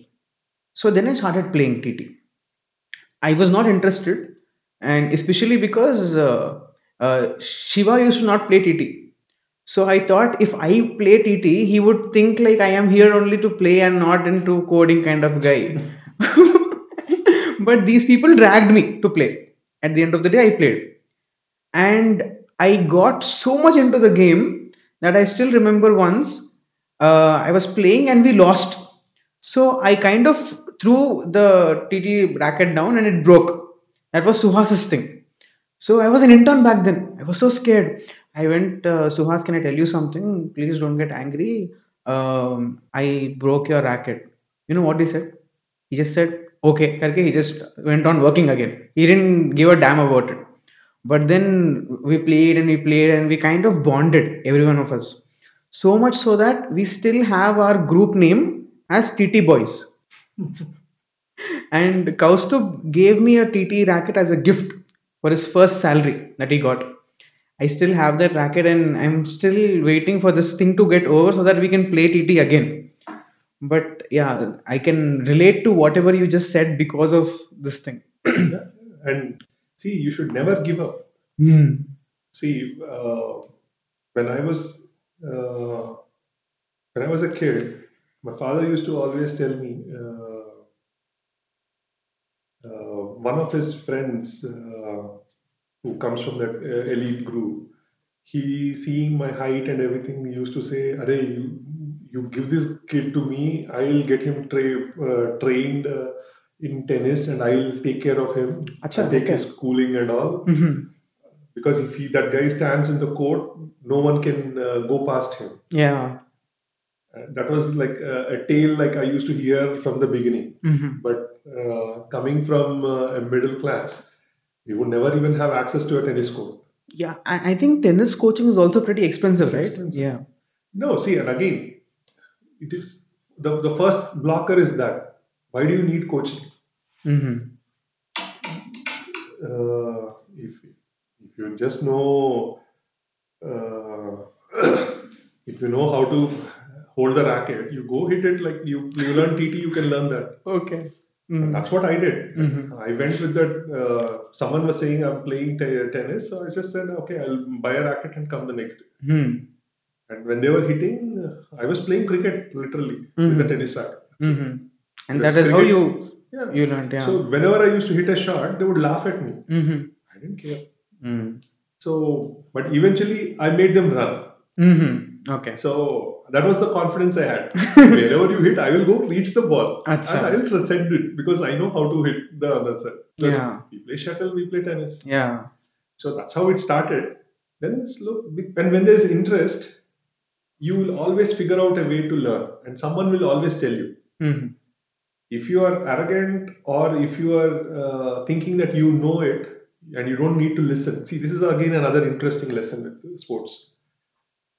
So then I started playing TT. I was not interested, and especially because uh, uh, Shiva used to not play TT. So I thought if I play TT, he would think like I am here only to play and not into coding kind of guy. but these people dragged me to play. At the end of the day, I played and I got so much into the game that I still remember once uh, I was playing and we lost. So I kind of threw the TT bracket down and it broke. That was Suhas's thing. So I was an intern back then. I was so scared. I went, uh, Suhas, can I tell you something? Please don't get angry. Um, I broke your racket. You know what he said? He just said, okay. He just went on working again. He didn't give a damn about it. But then we played and we played and we kind of bonded, every one of us. So much so that we still have our group name as TT Boys. and Kaustub gave me a TT racket as a gift for his first salary that he got. I still have that racket and I'm still waiting for this thing to get over so that we can play TT again. But yeah, I can relate to whatever you just said because of this thing. Yeah. And see, you should never give up. Hmm. See, uh, when I was uh, when I was a kid, my father used to always tell me uh, uh, one of his friends uh, who comes from that uh, elite group, he seeing my height and everything, he used to say, "Arey, you, you give this kid to me, I'll get him tra- uh, trained uh, in tennis and I'll take care of him, I'll take okay. his schooling and all." Mhm. Because if he, that guy stands in the court, no one can uh, go past him. Yeah. Uh, that was like a, a tale like I used to hear from the beginning. Mhm. But uh, coming from uh, a middle class, we would never even have access to a tennis court. Yeah, I, I think tennis coaching is also pretty expensive, It's right? expensive. Yeah. No, see, and again, it is the, the first blocker is that why do you need coaching? hmm Uh, if if you just know uh, if you know how to hold the racket, you go hit it like you you learn TT, you can learn that. Okay. Mhm. that's what I did. Mhm. I went with that. Uh, someone was saying I'm playing te- tennis, so I just said, okay, I'll buy a racket and come the next day. Hmm. And when they were hitting, I was playing cricket literally with a Mhm. tennis racket. Mhm. And Because that is how you Yeah. you learned, yeah. So whenever I used to hit a shot, they would laugh at me. Mhm. I didn't care. Mm. So, but eventually, I made them run. Okay. So that was the confidence I had. Wherever you hit, I will go reach the ball Acha. and I will transcend it because I know how to hit the other side. Because Yeah. we play shuttle, we play tennis. Yeah. So that's how it started. Then it's look and when there's interest, you will always figure out a way to learn, and someone will always tell you. Mhm. If you are arrogant or if you are uh, thinking that you know it and you don't need to listen. See, this is again another interesting lesson with sports.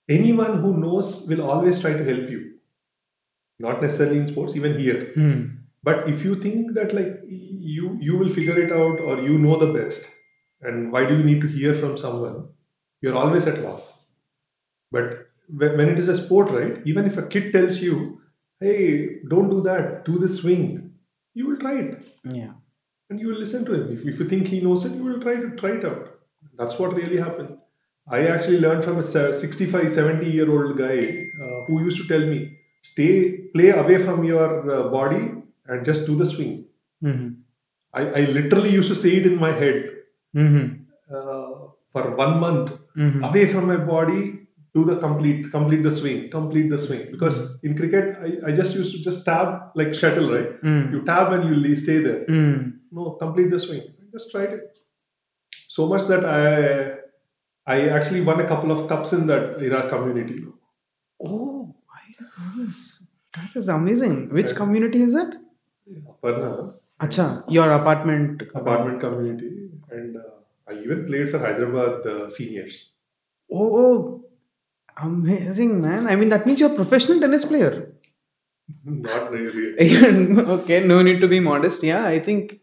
Anyone who knows will always try to help you. Not necessarily in sports, even here. Hmm. But if you think that like you you will figure it out or you know the best, and why do you need to hear from someone? You're always at loss. But when it is a sport, right? Even if a kid tells you, "Hey, don't do that. Do this swing," you will try it, Yeah. and you will listen to him. If, if you think he knows it, you will try to try it out. That's what really happened. I actually learned from a se- 65, 70 year old guy uh, who used to tell me, "Stay, play away from your uh, body and just do the swing." Mhm. I, I literally used to say it in my head Mhm. uh, for one month Mhm. away from my body do the complete complete the swing complete the swing because in cricket I, I just used to just tab like shuttle right Mm. you tab and you stay there Mm. no complete the swing I just tried it so much that I I actually won a couple of cups in that era community Oh, I didn't know this. That is amazing. Which Right. community is it? Aparna Acha, your apartment. apartment community and uh, I even played for Hyderabad uh, seniors Oh, oh, amazing, man. I mean, that means you're a professional tennis player. not really okay, no need to be modest. Yeah, I think.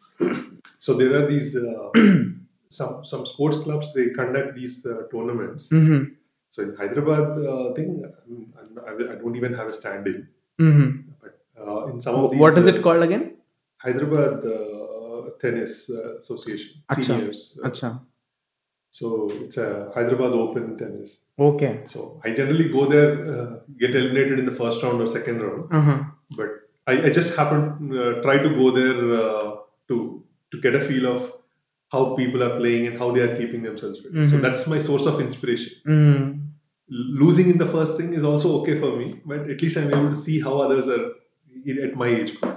So there are these uh, some some sports clubs they conduct these uh, tournaments. hmm So in Hyderabad uh, thing, I, I don't even have a standing. hmm But uh, in some of these, What is uh, it called again? Hyderabad uh, Tennis uh, Association Acha. seniors. Uh, so it's a Hyderabad Open tennis. Okay. So I generally go there, uh, get eliminated in the first round or second round. Uh-huh. But I, I just happened uh, try to go there uh, to to get a feel of how people are playing and how they are keeping themselves fit. So Mhm. that's my source of inspiration. Mm. Losing in the first thing is also okay for me, but at least I'm able to see how others are at my age group.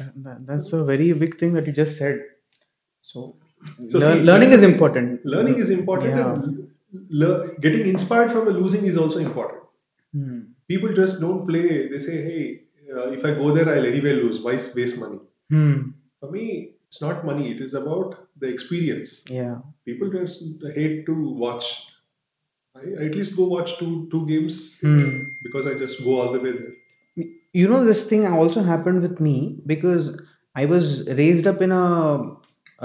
That, that- that's a very big thing that you just said. So, So lear- see, learning is important. Learning is important, Yeah. and le- getting inspired from the losing is also important. Hmm. People just don't play. They say, "Hey, uh, if I go there, I'll anyway lose. Why waste money?" Hmm. For me, it's not money. It is about the experience. Yeah. People just hate to watch. I, at least go watch two two games Hmm. because I just go all the way there. you know this thing also happened with me because i was raised up in a,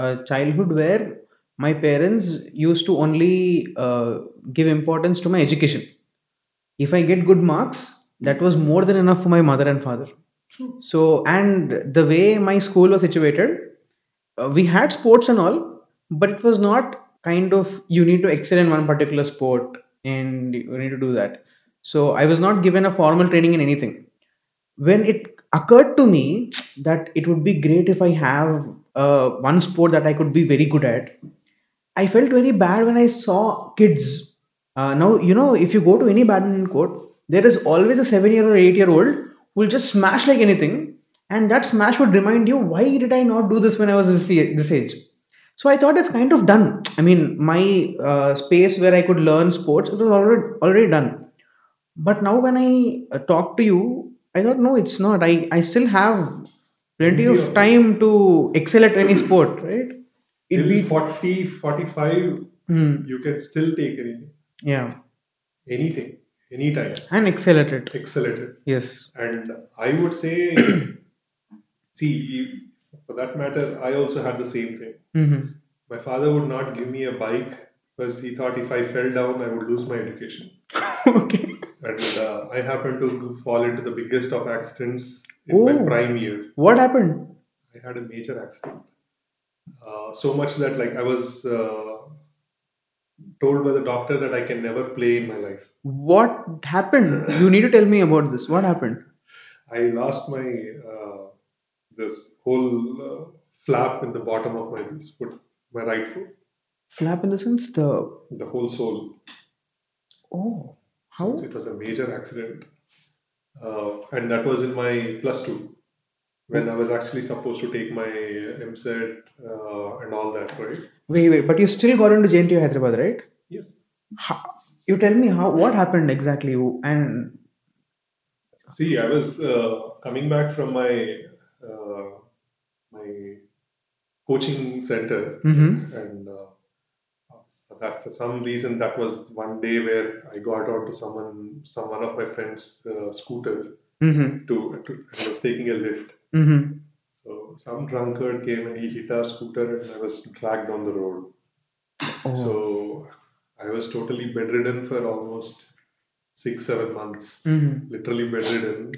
a childhood where my parents used to only uh, give importance to my education if i get good marks that was more than enough for my mother and father True. so and the way my school was situated uh, we had sports and all but it was not kind of you need to excel in one particular sport and you need to do that so i was not given a formal training in anything when it occurred to me that it would be great if I have uh, one sport that I could be very good at, I felt very bad when I saw kids. Uh, now, you know, if you go to any badminton court, there is always a seven year or eight year old who will just smash like anything, and that smash would remind you, why did I not do this when I was this, age? So I thought it's kind of done. I mean, my uh, space where I could learn sports, it was already already done. But now when i uh, talk to you i thought no it's not. I i still have plenty of time to excel at any sport right? It Till be 40, 45, Hmm. you can still take anything, yeah. Anything, anytime, and excel at it. Excel at it. yes. And I would say, see, you- for that matter, I also had the same thing. hmm My father would not give me a bike because he thought if I fell down, I would lose my education. okay And uh, I happened to fall into the biggest of accidents in my Oh. prime year. what happened I had a major accident. Uh, so much that like I was uh, told by the doctor that I can never play in my life. what happened you need to tell me about this what happened I lost my uh, this whole uh, flap in the bottom of my this foot, my right foot, flap in the sense the the whole sole. oh how So it was a major accident, uh, and that was in my plus two when I was actually supposed to take my EAMCET uh, and all that, right? wait wait but you still got into jntu hyderabad right Yes. how, you tell me how what happened exactly and See, I was uh, coming back from my uh, my coaching center, Mhm. and uh, that for some reason that was one day where I got onto someone, some one of my friends' uh, scooter hmm to, to and was taking a lift. hmm So some drunkard came and he hit our scooter, and I was dragged on the road. oh. So I was totally bedridden for almost six, seven months. Mhm. Literally bedridden.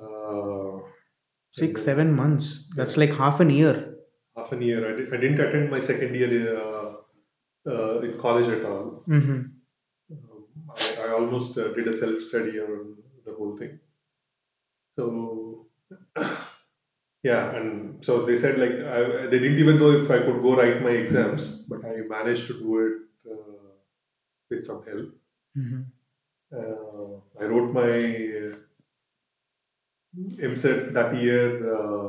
Uh, Six, seven months. That's like half an year. Half an year. I, did, I didn't attend my second year in, uh, uh, in college at all. hmm Um, I, I almost uh, did a self study on the whole thing. So, yeah, and so they said like I, they didn't even know if I could go write my exams, but I managed to do it uh, with some help. hmm Uh, I wrote my EAMCET that year, uh,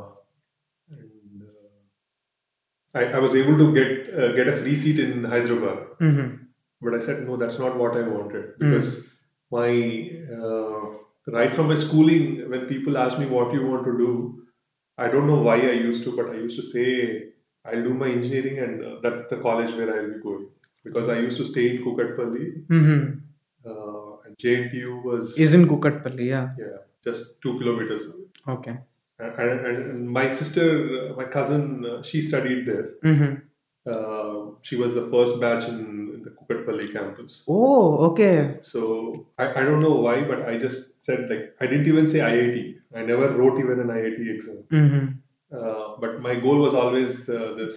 and uh, I, I was able to get uh, get a free seat in Hyderabad. hmm But I said no, that's not what I wanted because my uh, right from my schooling, when people ask me what you want to do, I don't know why I used to, but I used to say I'll do my engineering, and uh, that's the college where I'll be going because I used to stay in Kukatpalli. hmm Uh, and JNTU was Is in Kukatpalli, yeah. yeah just two kilometers away. Okay. And, and, my sister, my cousin, uh, she studied there. hmm Uh, she was the first batch in, in the Kukatpalli campus. Oh, okay. So I, I don't know why, but I just said like I didn't even say IIT. I never wrote even an IIT exam. hmm Uh, but my goal was always uh, this.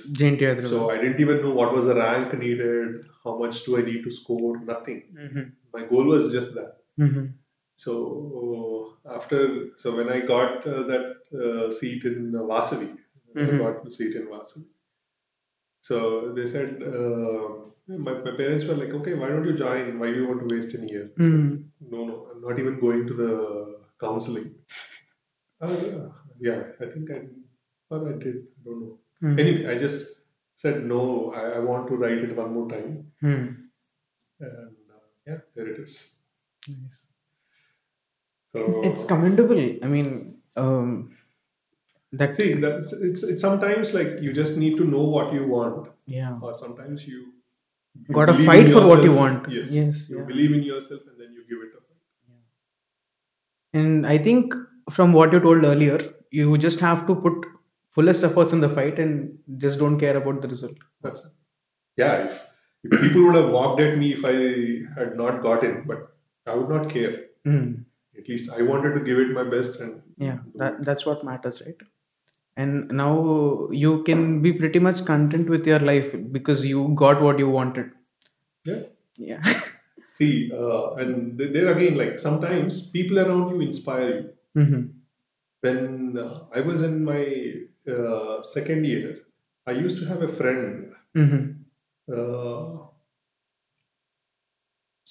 So I didn't even know what was the rank needed. How much do I need to score? Nothing. hmm My goal was just that. hmm So after, so when I got uh, that uh, seat in uh, Vasavi, I Mhm. got the seat in Vasavi. So they said, uh, my, my parents were like, okay, why don't you join? Why do you want to waste a year? hmm No, no, I'm not even going to the counseling. Uh, yeah, I think I, or I did. I don't know. Hmm. Anyway, I just said no. I, I want to write it one more time, Hmm. and uh, yeah, there it is. Nice. So It's commendable. I mean, um, that see, that's it's it's sometimes like you just need to know what you want, yeah. or sometimes you, you Gotta fight for what you want. Yes, Yes, you yeah. believe in yourself, and then you give it up. Yeah. And I think from what you told earlier, you just have to put fullest efforts in the fight and just don't care about the result. That's it. Yeah, if, if people would have walked at me if I had not got in, but I would not care. Mm. At least I wanted to give it my best, and Yeah, that that's what matters, right? And now you can be pretty much content with your life because you got what you wanted. yeah. Yeah. See, uh, and there again, like sometimes people around you inspire you. hmm When uh, I was in my uh, second year, I used to have a friend. hmm Uh,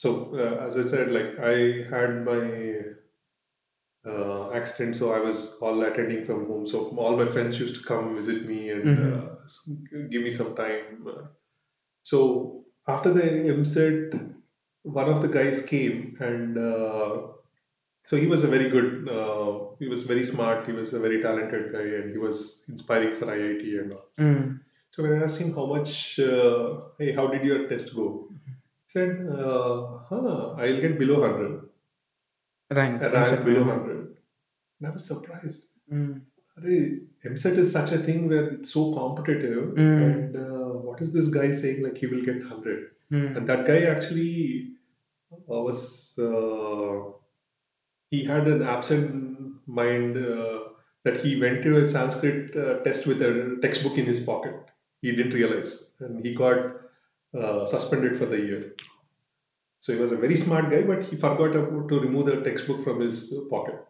so, uh, as I said, like I had my uh, accident, so I was all attending from home. So all my friends used to come visit me and Mhm. uh, give me some time. Uh, So after the EAMCET, one of the guys came and uh, so he was a very good, uh, he was very smart, he was a very talented guy, and he was inspiring for IIT and all. Mm. So when I asked him how much, uh, hey, how did your test go? Said, uh, huh, I'll get below 100, Rank. a rank EAMCET. below 100. And I was surprised. Mm. Arey, EAMCET is such a thing where it's so competitive, Mm. and uh, what is this guy saying? Like he will get 100. Mm. And that guy actually uh, was, uh, he had an absent mind uh, that he went to a Sanskrit uh, test with a textbook in his pocket. He didn't realize, and he got uh, suspended for the year. So he was a very smart guy, but he forgot to remove the textbook from his pocket.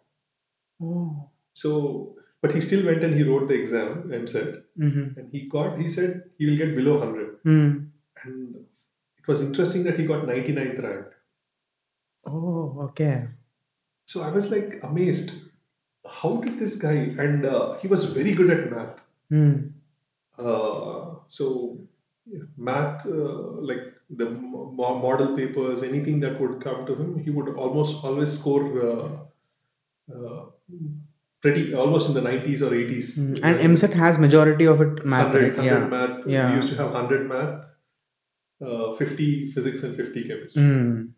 Oh. So, but he still went and he wrote the exam, EAMCET, Mm-hmm. and he got, he said he will get below 100. Mm. And it was interesting that he got 99th rank. Oh, okay. So I was like amazed. How did this guy, and uh, he was very good at math. Mm. Uh, so, math, uh, like the mo- mo- model papers, anything that would come to him, he would almost always score uh, uh, pretty, almost in the 90s or 80s. Mm. And EAMCET has majority of it math, 100, 100 Yeah. math. Yeah. We used to have 100 math, uh, 50 physics, and 50 chemistry. Mm.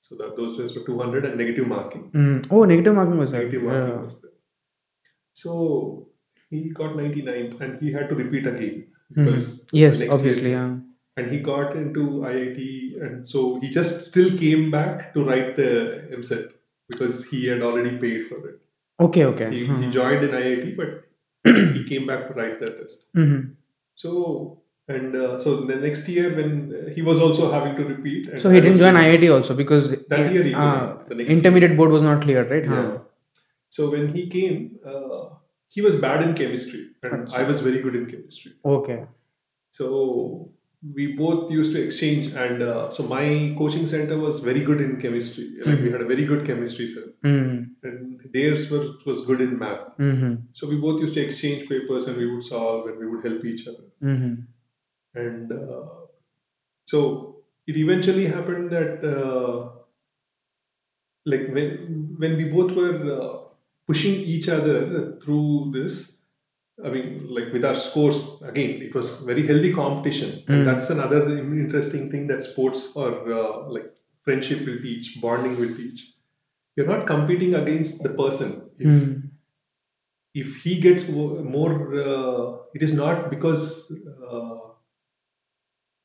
So that those days were 200 and negative marking. Mm. Oh, negative marking was there. Negative marking Yeah. was there. So he got 99th and he had to repeat again Mhm. because Yes, obviously. year- Yeah. and he got into IIT and so he just still came back to write the EAMCET because he had already paid for it. Okay. Okay. He, he Mhm. joined in IIT but he came back to write the test. Mhm. So and uh, so the next year when he was also having to repeat. And So he didn't join IIT also because That year he uh, the next intermediate board was not cleared, right? Yeah. Huh. So when he came, uh, he was bad in chemistry, and. I was very good in chemistry. Okay. So we both used to exchange, and uh, so my coaching center was very good in chemistry. Like we Mhm. had a very good chemistry sir, Mm. and theirs was was good in math. Mm-hmm. So we both used to exchange papers, and we would solve, and we would help each other. Mm-hmm. And uh, so it eventually happened that uh, like when when we both were uh, pushing each other through this i mean like with our scores again it was very healthy competition Mm. and that's another interesting thing that sports or uh, like friendship will teach bonding will teach you're not competing against the person if, Mm. if he gets more uh, it is not because uh,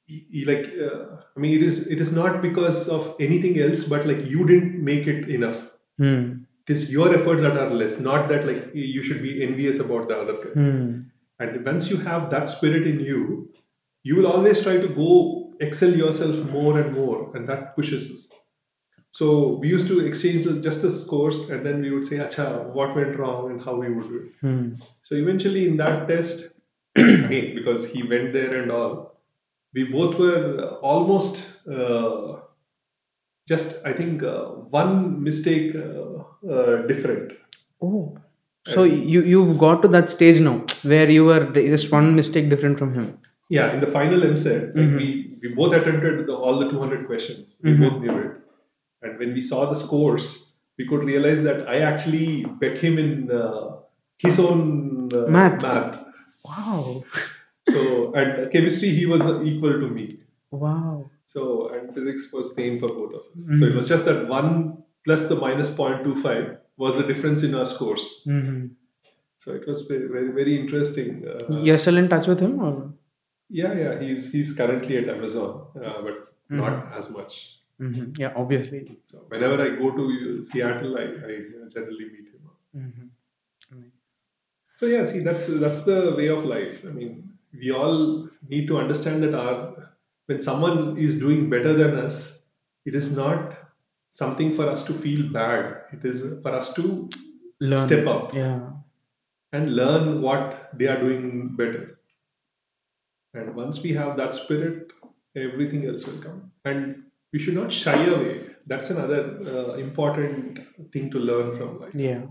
he, like uh, i mean it is it is not because of anything else but like you didn't make it enough Mm. It is your efforts that are less not that like you should be envious about the other guy Mm. and once you have that spirit in you you will always try to go excel yourself more and more and that pushes us so we used to exchange the, just the scores and then we would say acha what went wrong and how we would do it Mm. so eventually in that test again because he went there and all we both were almost uh, just i think uh, one mistake uh, uh, different Oh. So you you've got to that stage now where you were just one mistake different from him. Yeah, in the final EAMCET, like Mhm. we we both attempted the, all the 200 questions. We Mhm. both knew it, and when we saw the scores, we could realize that I actually bet him in uh, his own uh, Math. math. Wow. So and chemistry, he was equal to me. Wow. So and physics was same for both of us. So Mhm. it was just that one plus the minus 0.25 was the difference in our scores. hmm So it was very very, very interesting. Uh, You're still in touch with him, or? Yeah, yeah. He's he's currently at Amazon, uh, but not as much. hmm Yeah, obviously. So whenever I go to Seattle, I, I generally meet him. hmm So yeah, see, that's that's the way of life. I mean, we all need to understand that our when someone is doing better than us, it is not something for us to feel bad. It is for us to Learn. step up Yeah. and learn what they are doing better. And once we have that spirit, everything else will come. And we should not shy away. That's another uh, important thing to learn from life. Yeah.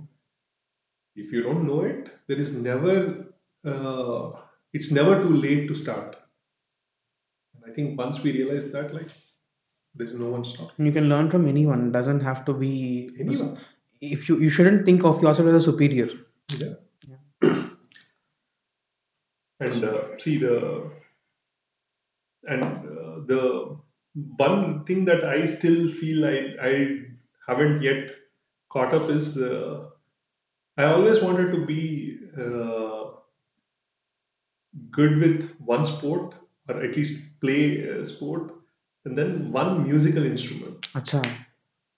If you don't know it, there is never, uh, it's never too late to start. And I think once we realize that, like, there's no one stopping. You can learn from anyone. Doesn't have to be Anyone. If you you shouldn't think of yourself as a superior. Yeah. and uh, see the and uh, the one thing that I still feel I I haven't yet caught up is uh, I always wanted to be uh, good with one sport or at least play a sport and then one musical instrument. Acha.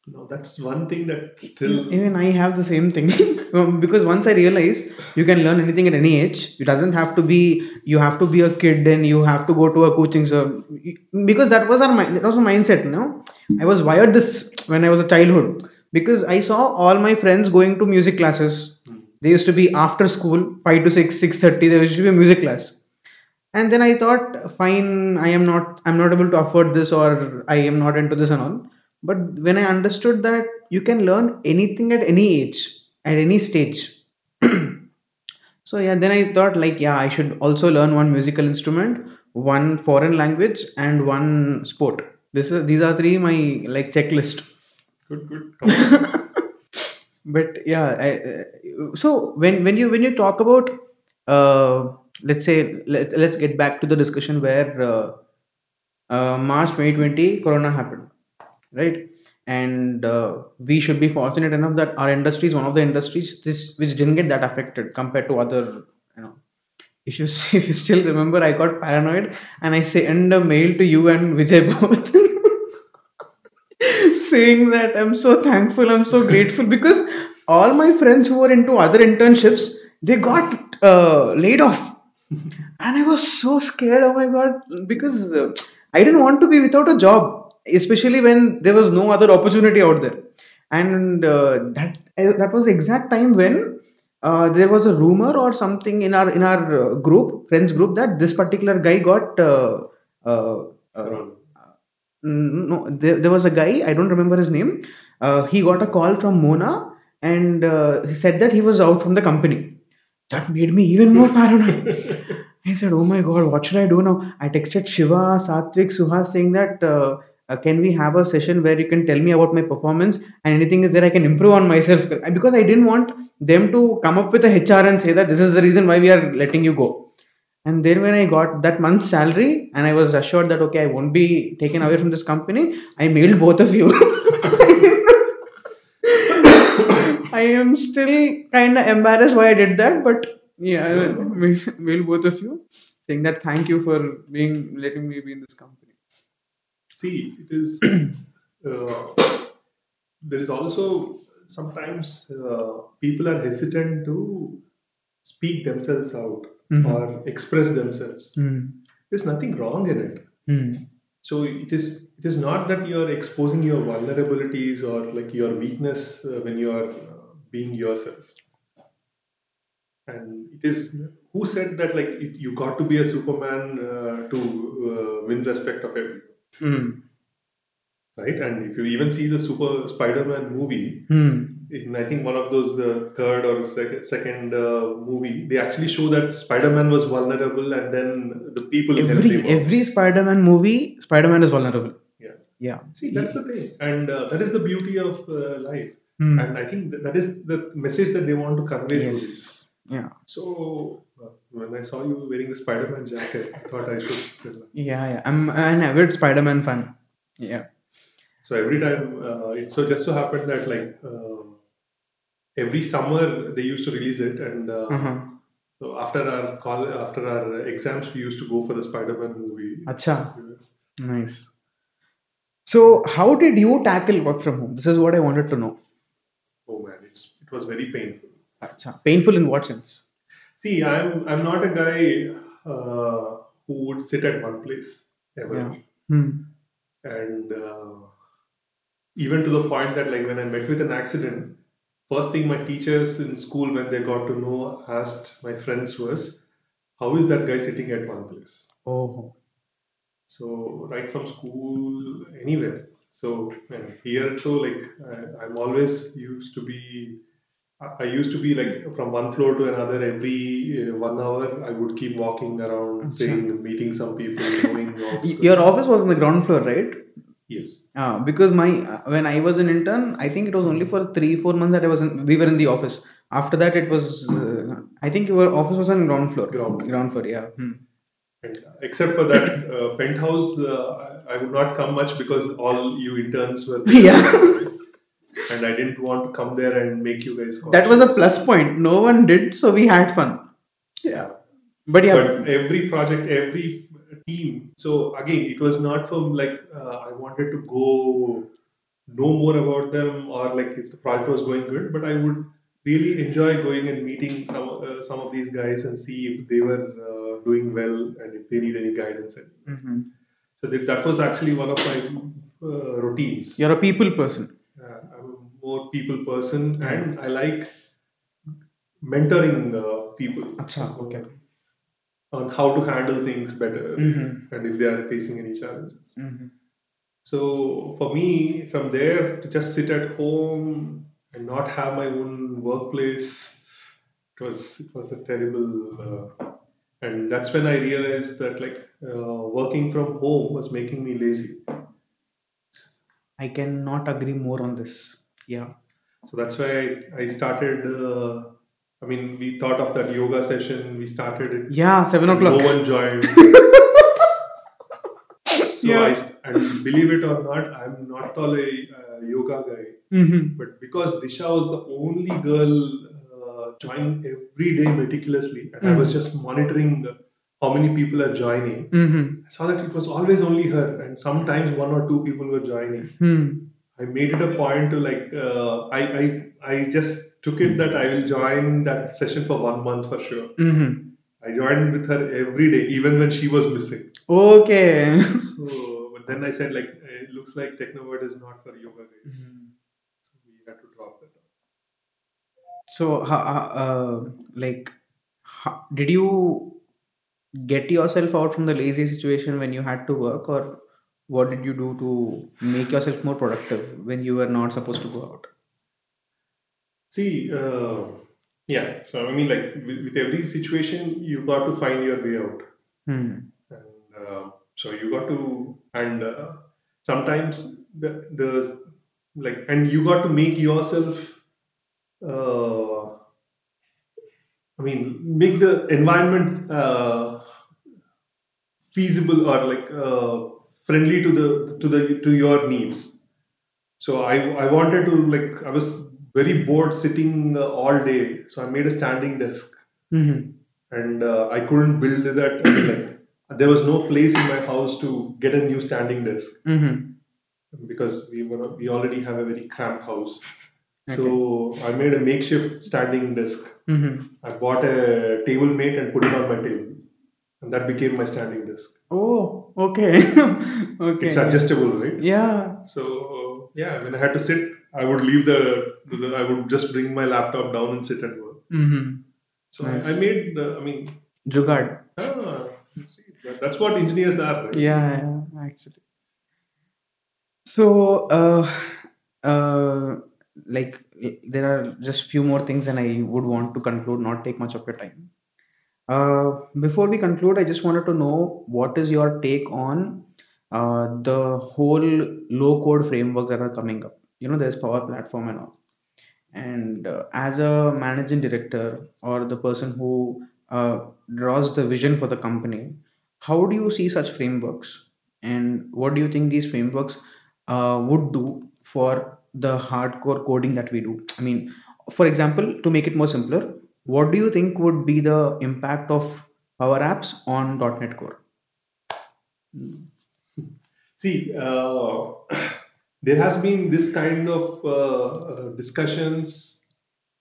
Now that's one thing that still Even I have the same thing Um, because once I realized you can learn anything at any age. It doesn't have to be you have to be a kid and you have to go to a coaching so because that was our mind that was my mindset. No, I was wired this when I was a childhood because I saw all my friends going to music classes. They used to be after school, five to six, six thirty. There used to be a music class and then i thought fine i am not i'm not able to afford this or i am not into this and all. But when i understood that you can learn anything at any age at any stage. So yeah then i thought like yeah i should also learn one musical instrument one foreign language and one sport. This is these are three my like checklist. Good good. but yeah I, uh, so when when you when you talk about uh, let's say let's let's get back to the discussion where uh, uh, march 2020 corona happened right? And uh, we should be fortunate enough that our industry is one of the industries this which didn't get that affected compared to other you know you if you still remember i got paranoid and i sent a mail to you and vijay both saying that i'm so thankful i'm so grateful because all my friends who were into other internships they got uh, laid off and i was so scared oh my god because uh, i didn't want to be without a job especially when there was no other opportunity out there. And uh, that uh, that was the exact time when uh, there was a rumor or something in our in our uh, group friends group that this particular guy got uh, no there, there was a guy i don't remember his name uh, he got a call from mona and uh, he said that he was out from the company that made me even more paranoid. I said oh my god what should i do now? I texted shiva satvik suhas saying that uh, uh, can we have a session where you can tell me about my performance and anything is there i can improve on myself? Because i didn't want them to come up with a hr and say that this is the reason why we are letting you go. And then when I got that month's salary and I was assured that okay, I won't be taken away from this company, I mailed both of you. I am still kind of embarrassed why I did that, but yeah, I mailed mailed both of you saying that thank you for being letting me be in this company. See, it is. Uh, there is also sometimes uh, people are hesitant to speak themselves out Mhm. or express themselves. Mm. There's nothing wrong in it. Mm. So it is. It is not that you are exposing your vulnerabilities or like your weakness uh, when you are being yourself. And it is who said that like it, you got to be a Superman uh, to uh, win respect of everyone. Mm. right? And if you even see the Super Spider-Man movie, Mm. in I think one of those uh, third or second, second uh, movie, they actually show that Spider-Man was vulnerable, and then the people Every every Spider-Man movie, Spider-Man is vulnerable. Yeah. Yeah. See, that's the thing, and uh, that is the beauty of uh, life. Hmm. And I think that, is the message that they want to convey. Yes. Yeah. So uh, when I saw you wearing the Spider-Man jacket, I thought I should. Yeah. Yeah. I'm an avid Spider-Man fan. Yeah. So every time, uh, it so just so happened that like um every summer they used to release it, and uh, Uh-huh. so after our call, after our exams, we used to go for the Spider-Man movie. Acha. Nice. So, how did you tackle work from home? This is what I wanted to know. Oh man, it's it was very painful. Acha. Painful in what sense? See, I'm I'm not a guy uh, who would sit at one place ever, Yeah. Hmm. and uh, even to the point that like when I met with an accident, first thing my teachers in school when they got to know asked my friends was, "How is that guy sitting at one place?" Oh. So right from school, anywhere. So and here so like I, I'm always used to be. I I used to be like from one floor to another every uh, one hour. I would keep walking around, saying, meeting some people, Your office was on the ground floor, right? Yes. Uh, because my uh, when I was an intern, I think it was only for three four months that I was in, we were in the office. After that, it was uh, I think your office was on ground floor. Ground. Ground floor, yeah. Hmm. Except for that uh, penthouse, uh, I, I would not come much because all you interns were there. Yeah. and I didn't want to come there and make you guys. That was a plus point. No one did, so we had fun. Yeah. But yeah. But every project, every team. So again, it was not from like uh, I wanted to go know more about them or like if the project was going good, but I would really enjoy going and meeting some uh, some of these guys and see if they were uh, doing well and if they need any guidance. Mhm. So that, that was actually one of my uh, routines. You're a people person. Uh, I'm a more people person and I like mentoring uh, people Acha, okay. on how to handle things better Mhm. and if they are facing any challenges. Mhm. So for me, from there to just sit at home and not have my own workplace, it was it was a terrible. Uh, and that's when I realized that like uh, working from home was making me lazy. I cannot agree more on this. Yeah. So that's why I, I started. Uh, I mean, we thought of that yoga session. We started it. Yeah, seven o'clock. No one joined. so Yeah. I and believe it or not, I'm not at all a uh, yoga guy. Mhm. But because Disha was the only girl joining every day meticulously, and I was just monitoring how many people are joining, Mhm. I saw that it was always only her, and sometimes one or two people were joining. Hmm. I made it a point to like uh, I, I I just took it that I will join that session for one month for sure. Mhm. I joined with her every day, even when she was missing. Okay. So, but then I said like it looks like Technovert is not for yoga guys. Mm-hmm. So we had to drop. So, ho- uh, like, ho- did you get yourself out from the lazy situation when you had to work, or what did you do to make yourself more productive when you were not supposed to go out? See, uh, yeah. So I mean, like with, with every situation, you got to find your way out, Hmm. and uh, so you got to, and uh, sometimes the the like, and you got to make yourself. Uh, I mean, make the environment uh, feasible or like uh, friendly to the to the to your needs. So I I wanted to like I was very bored sitting uh, all day, so I made a standing desk, Mhm. and uh, I couldn't build that. I mean, like there was no place in my house to get a new standing desk Mhm. because we were we already have a very cramped house. So I made a makeshift standing desk. Mhm. I bought a table mate and put it on my table, and that became my standing desk. Oh, okay. okay. It's adjustable, right? Yeah. So yeah, when I had to sit, I would leave the, the I would just bring my laptop down and sit and work. Mm-hmm. So Nice. I, I made, uh, I mean, Jugad. ah, see, that, that's what engineers are, right? Yeah, yeah, actually. So, uh, uh, like there are just few more things, and I would want to conclude, not take much of your time. Uh, before we conclude, I just wanted to know what is your take on uh, the whole low code frameworks that are coming up. You know, there's Power Platform and all. And uh, as a managing director or the person who uh, draws the vision for the company, how do you see such frameworks? And what do you think these frameworks uh, would do for the hardcore coding that we do? I mean, for example, to make it more simpler, what do you think would be the impact of Power Apps on .NET Core? See, uh, there has been this kind of uh, uh, discussions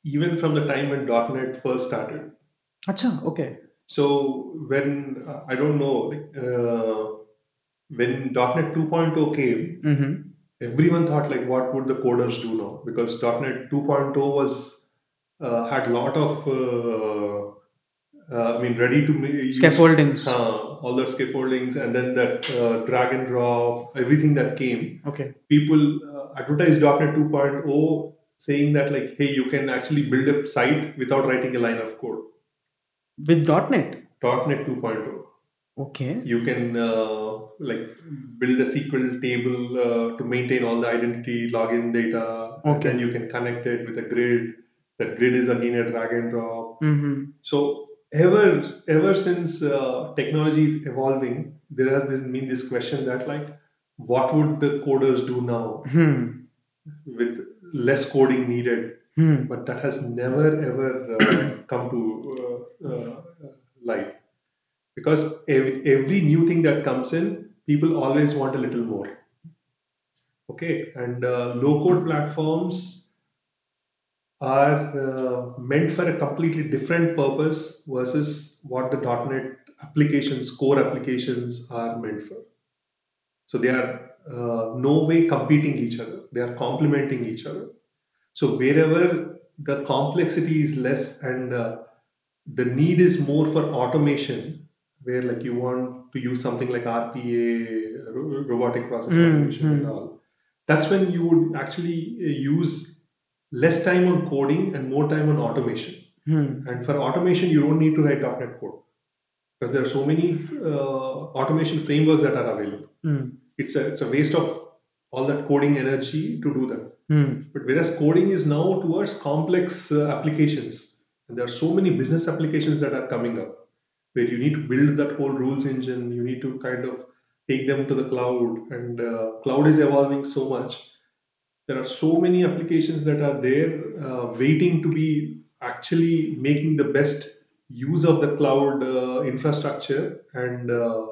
even from the time when .NET first started. Acha, okay. So when uh, I don't know, like, uh, when .NET 2.0 came, Mm-hmm. Everyone thought like, what would the coders do now? Because .NET 2.0 was uh, had a lot of, uh, uh, I mean, ready to use Scaffoldings. uh, all the scaffoldings, and then that uh, drag and drop, everything that came. Okay. People uh, advertised .NET 2.0 saying that like, hey, you can actually build a site without writing a line of code. With .NET. .NET 2.0 Okay. you can uh, like build a SQL table uh, to maintain all the identity login data. And Okay. then you can connect it with a grid. That grid is again a drag and drop. Mm-hmm. So ever ever since uh, technology is evolving, there has this been this question that like, what would the coders do now Hmm. with less coding needed? Hmm. But that has never ever uh, come to uh, uh, light because every, new thing that comes in people always want a little more. Okay? And uh, low code platforms are uh, meant for a completely different purpose versus what the. net applications core applications are meant for. So they are uh, no way competing each other. They are complementing each other. So wherever the complexity is less and uh, the need is more for automation where like you want to use something like rpa robotic process Mm, automation and mm. all that's when you would actually uh, use less time on coding and more time on automation Hmm. and for automation you don't need to write net code because there are so many uh, automation frameworks that are available Hmm. it's a it's a waste of all that coding energy to do that Hmm. but whereas coding is now towards complex uh, applications, and there are so many business applications that are coming up where you need to build that whole rules engine, you need to kind of take them to the cloud, and uh, cloud is evolving so much. There are so many applications that are there uh, waiting to be actually making the best use of the cloud uh, infrastructure and uh,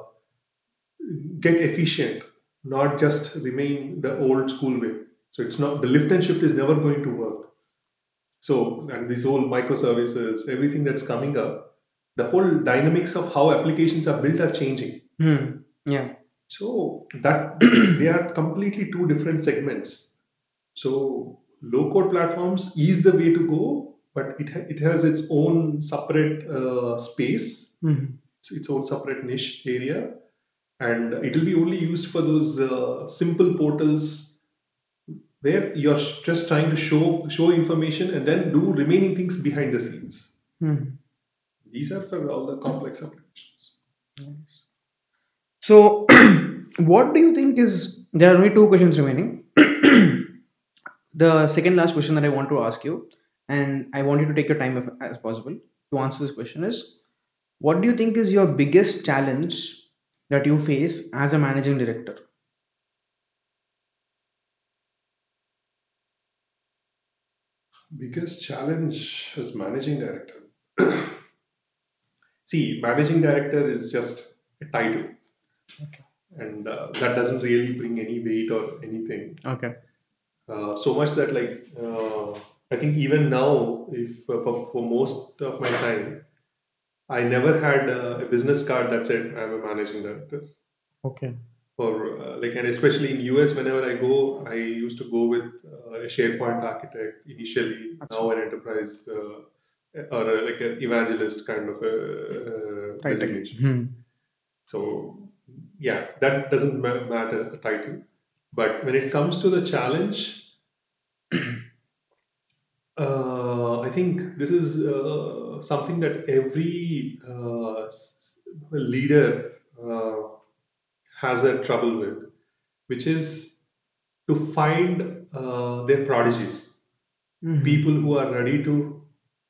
get efficient, not just remain the old school way. So it's not the lift and shift is never going to work. So and these whole microservices, everything that's coming up, the whole dynamics of how applications are built are changing. Hmm. Yeah. So that they are completely two different segments. So low code platforms is the way to go, but it ha- it has its own separate uh, space, Hmm. its, its own separate niche area, and it will be only used for those uh, simple portals where you're just trying to show show information and then do remaining things behind the scenes. Hmm. These are for all the complex applications. Nice. So, what do you think is there are only two questions remaining? the second last question that I want to ask you, and I want you to take your time if, as possible to answer this question is what do you think is your biggest challenge that you face as a managing director? Biggest challenge as managing director. See, managing director is just a title, Okay. and uh, that doesn't really bring any weight or anything. Okay. Uh, so much that like uh, I think even now, if uh, for, for most of my time, I never had uh, a business card that said I'm a managing director. Okay. For uh, like, and especially in US, whenever I go, I used to go with uh, a SharePoint architect initially. Achha. Now an enterprise uh, or a, like an evangelist kind of a uh, designation. Hmm. So yeah, that doesn't ma- matter the title. But when it comes to the challenge, uh, I think this is uh, something that every uh, leader uh, has a trouble with, which is to find uh, their prodigies, Mhm. people who are ready to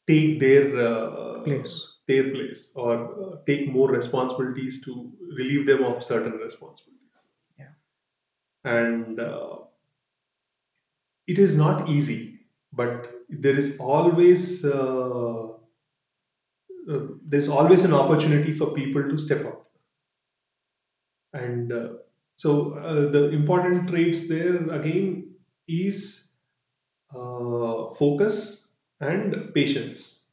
take their uh, Place. their place or uh, take more responsibilities to relieve them of certain responsibilities. Yeah. And uh, it is not easy, but there is always uh, uh, there's always an opportunity for people to step up. And uh, so uh, the important traits there again is uh, focus and patience.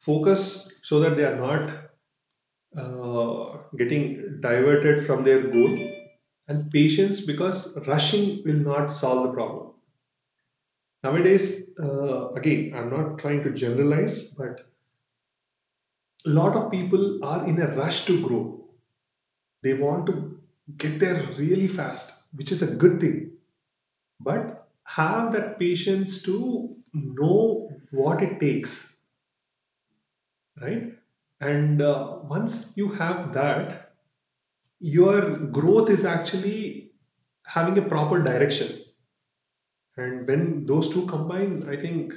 Focus so that they are not uh, getting diverted from their goal, and patience because rushing will not solve the problem. Nowadays, uh, again, I'm not trying to generalize, but a lot of people are in a rush to grow. They want to get there really fast, which is a good thing. But have that patience to know what it takes, right? And uh, once you have that, your growth is actually having a proper direction. And when those two combine, I think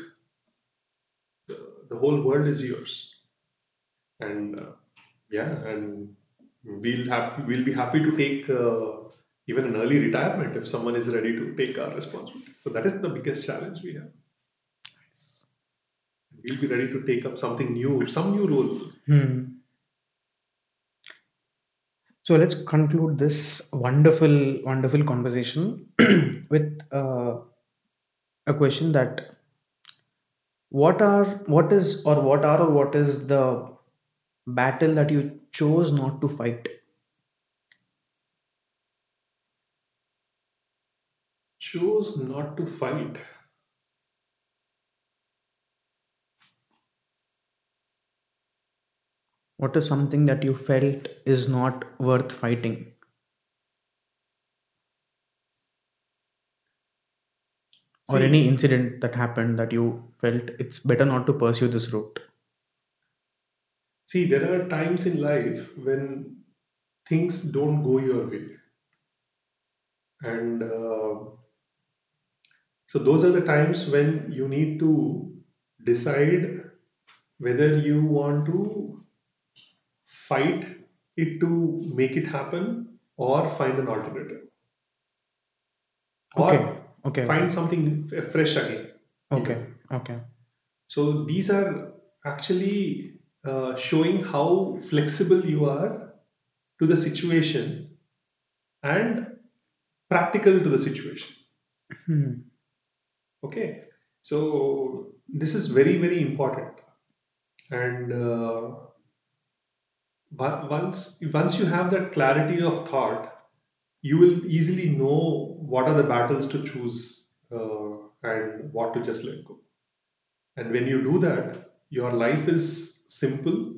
the, whole world is yours. And uh, yeah, and we'll have we'll be happy to take uh, even an early retirement if someone is ready to take our responsibility. So that is the biggest challenge we have. We'll be ready to take up something new, some new role. Hmm. So let's conclude this wonderful, wonderful conversation with uh, a question that what are what is or what are or what is the battle that you chose not to fight? Choose not to fight. What is something that you felt is not worth fighting? Or any incident that happened that you felt it's better not to pursue this route? see, there are times in life when things don't go your way, and uh, so those are the times when you need to decide whether you want to fight it to make it happen or find an alternative. Okay, or okay, okay, find something fresh again. You know okay, okay. so these are actually uh, showing how flexible you are to the situation and practical to the situation. Hmm. okay so this is very very important. And uh, on- once once you have that clarity of thought you will easily know what are the battles to choose uh, and what to just let go. And when you do that your life is simple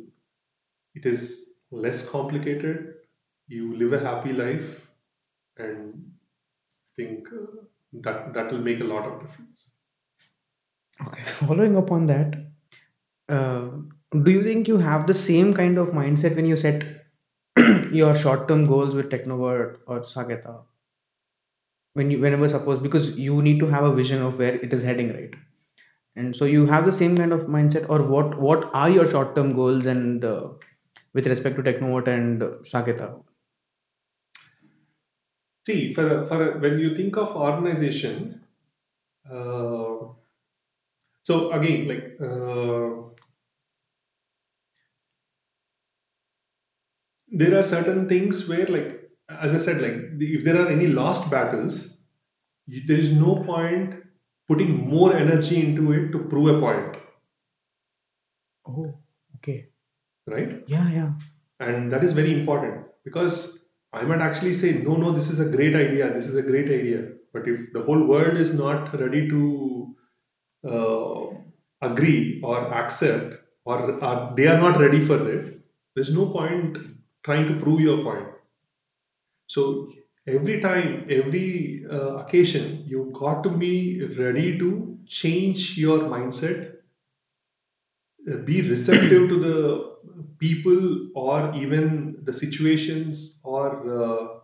it is less complicated you live a happy life and I think uh, that that will make a lot of difference. Okay, following up on that, uh, do you think you have the same kind of mindset when you set your short-term goals with Technovert or Saketa? When you, whenever suppose, because you need to have a vision of where it is heading, right? And so you have the same kind of mindset, or what? What are your short-term goals and uh, with respect to Technovert and uh, Saketa? see for, for when you think of organization uh, so again like uh, there are certain things where like as i said like the, if there are any lost battles you, there is no point putting more energy into it to prove a point Oh, okay. right Yeah, yeah. and that is very important because i might actually say no no this is a great idea this is a great idea but if the whole world is not ready to uh, agree or accept or are, they are not ready for it there's no point trying to prove your point so every time every uh, occasion you got to be ready to change your mindset, uh, be receptive to the people or even the situations or uh,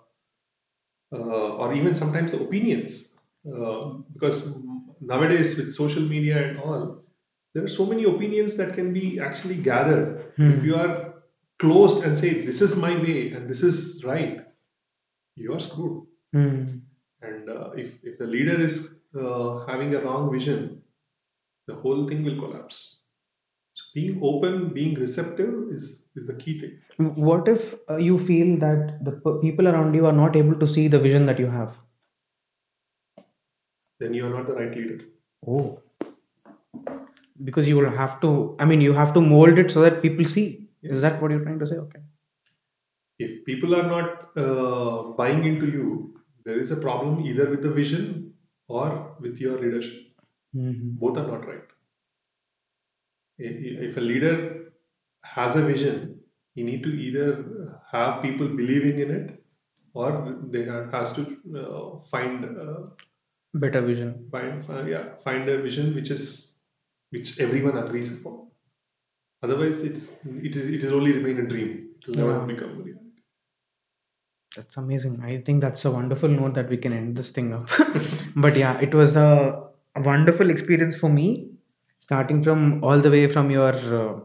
uh, or even sometimes the opinions. Uh, because nowadays with social media and all, there are so many opinions that can be actually gathered. If Hmm. you are closed and say this is my way and this is right, you are screwed. Hmm. And uh, if, if the leader is uh, having a wrong vision, the whole thing will collapse. So being open, being receptive is, is the key thing. What if uh, you feel that the people around you are not able to see the vision that you have? Then you are not the right leader. Oh. Because you will have to, I mean, you have to mold it so that people see. Is that what you're trying to say? Okay. If people are not uh, buying into you, there is a problem either with the vision or with your leadership. Mhm. Both are not right. If a leader has a vision, he need to either have people believing in it, or they have, has to uh, find uh, Better vision. find uh, yeah find a vision which is which everyone agrees upon. Otherwise, it's it is it is only remain a dream. It will never Yeah. become a reality. That's amazing. I think that's a wonderful note that we can end this thing up. but yeah, it was a, a wonderful experience for me, starting from all the way from your uh,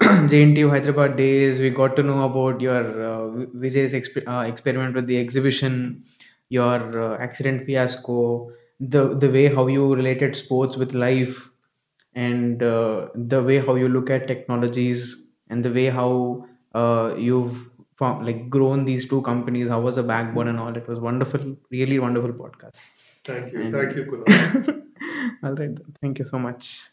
JNTU Hyderabad days. We got to know about your uh, Vi- Vijay's exp- uh, experiment with the exhibition, your uh, accident fiasco, the the way how you related sports with life, and uh, the way how you look at technologies, and the way how uh, you've found, like grown these two companies. How was the backbone and all? It was wonderful, really wonderful podcast. Thank you, And thank you, all right, thank you so much.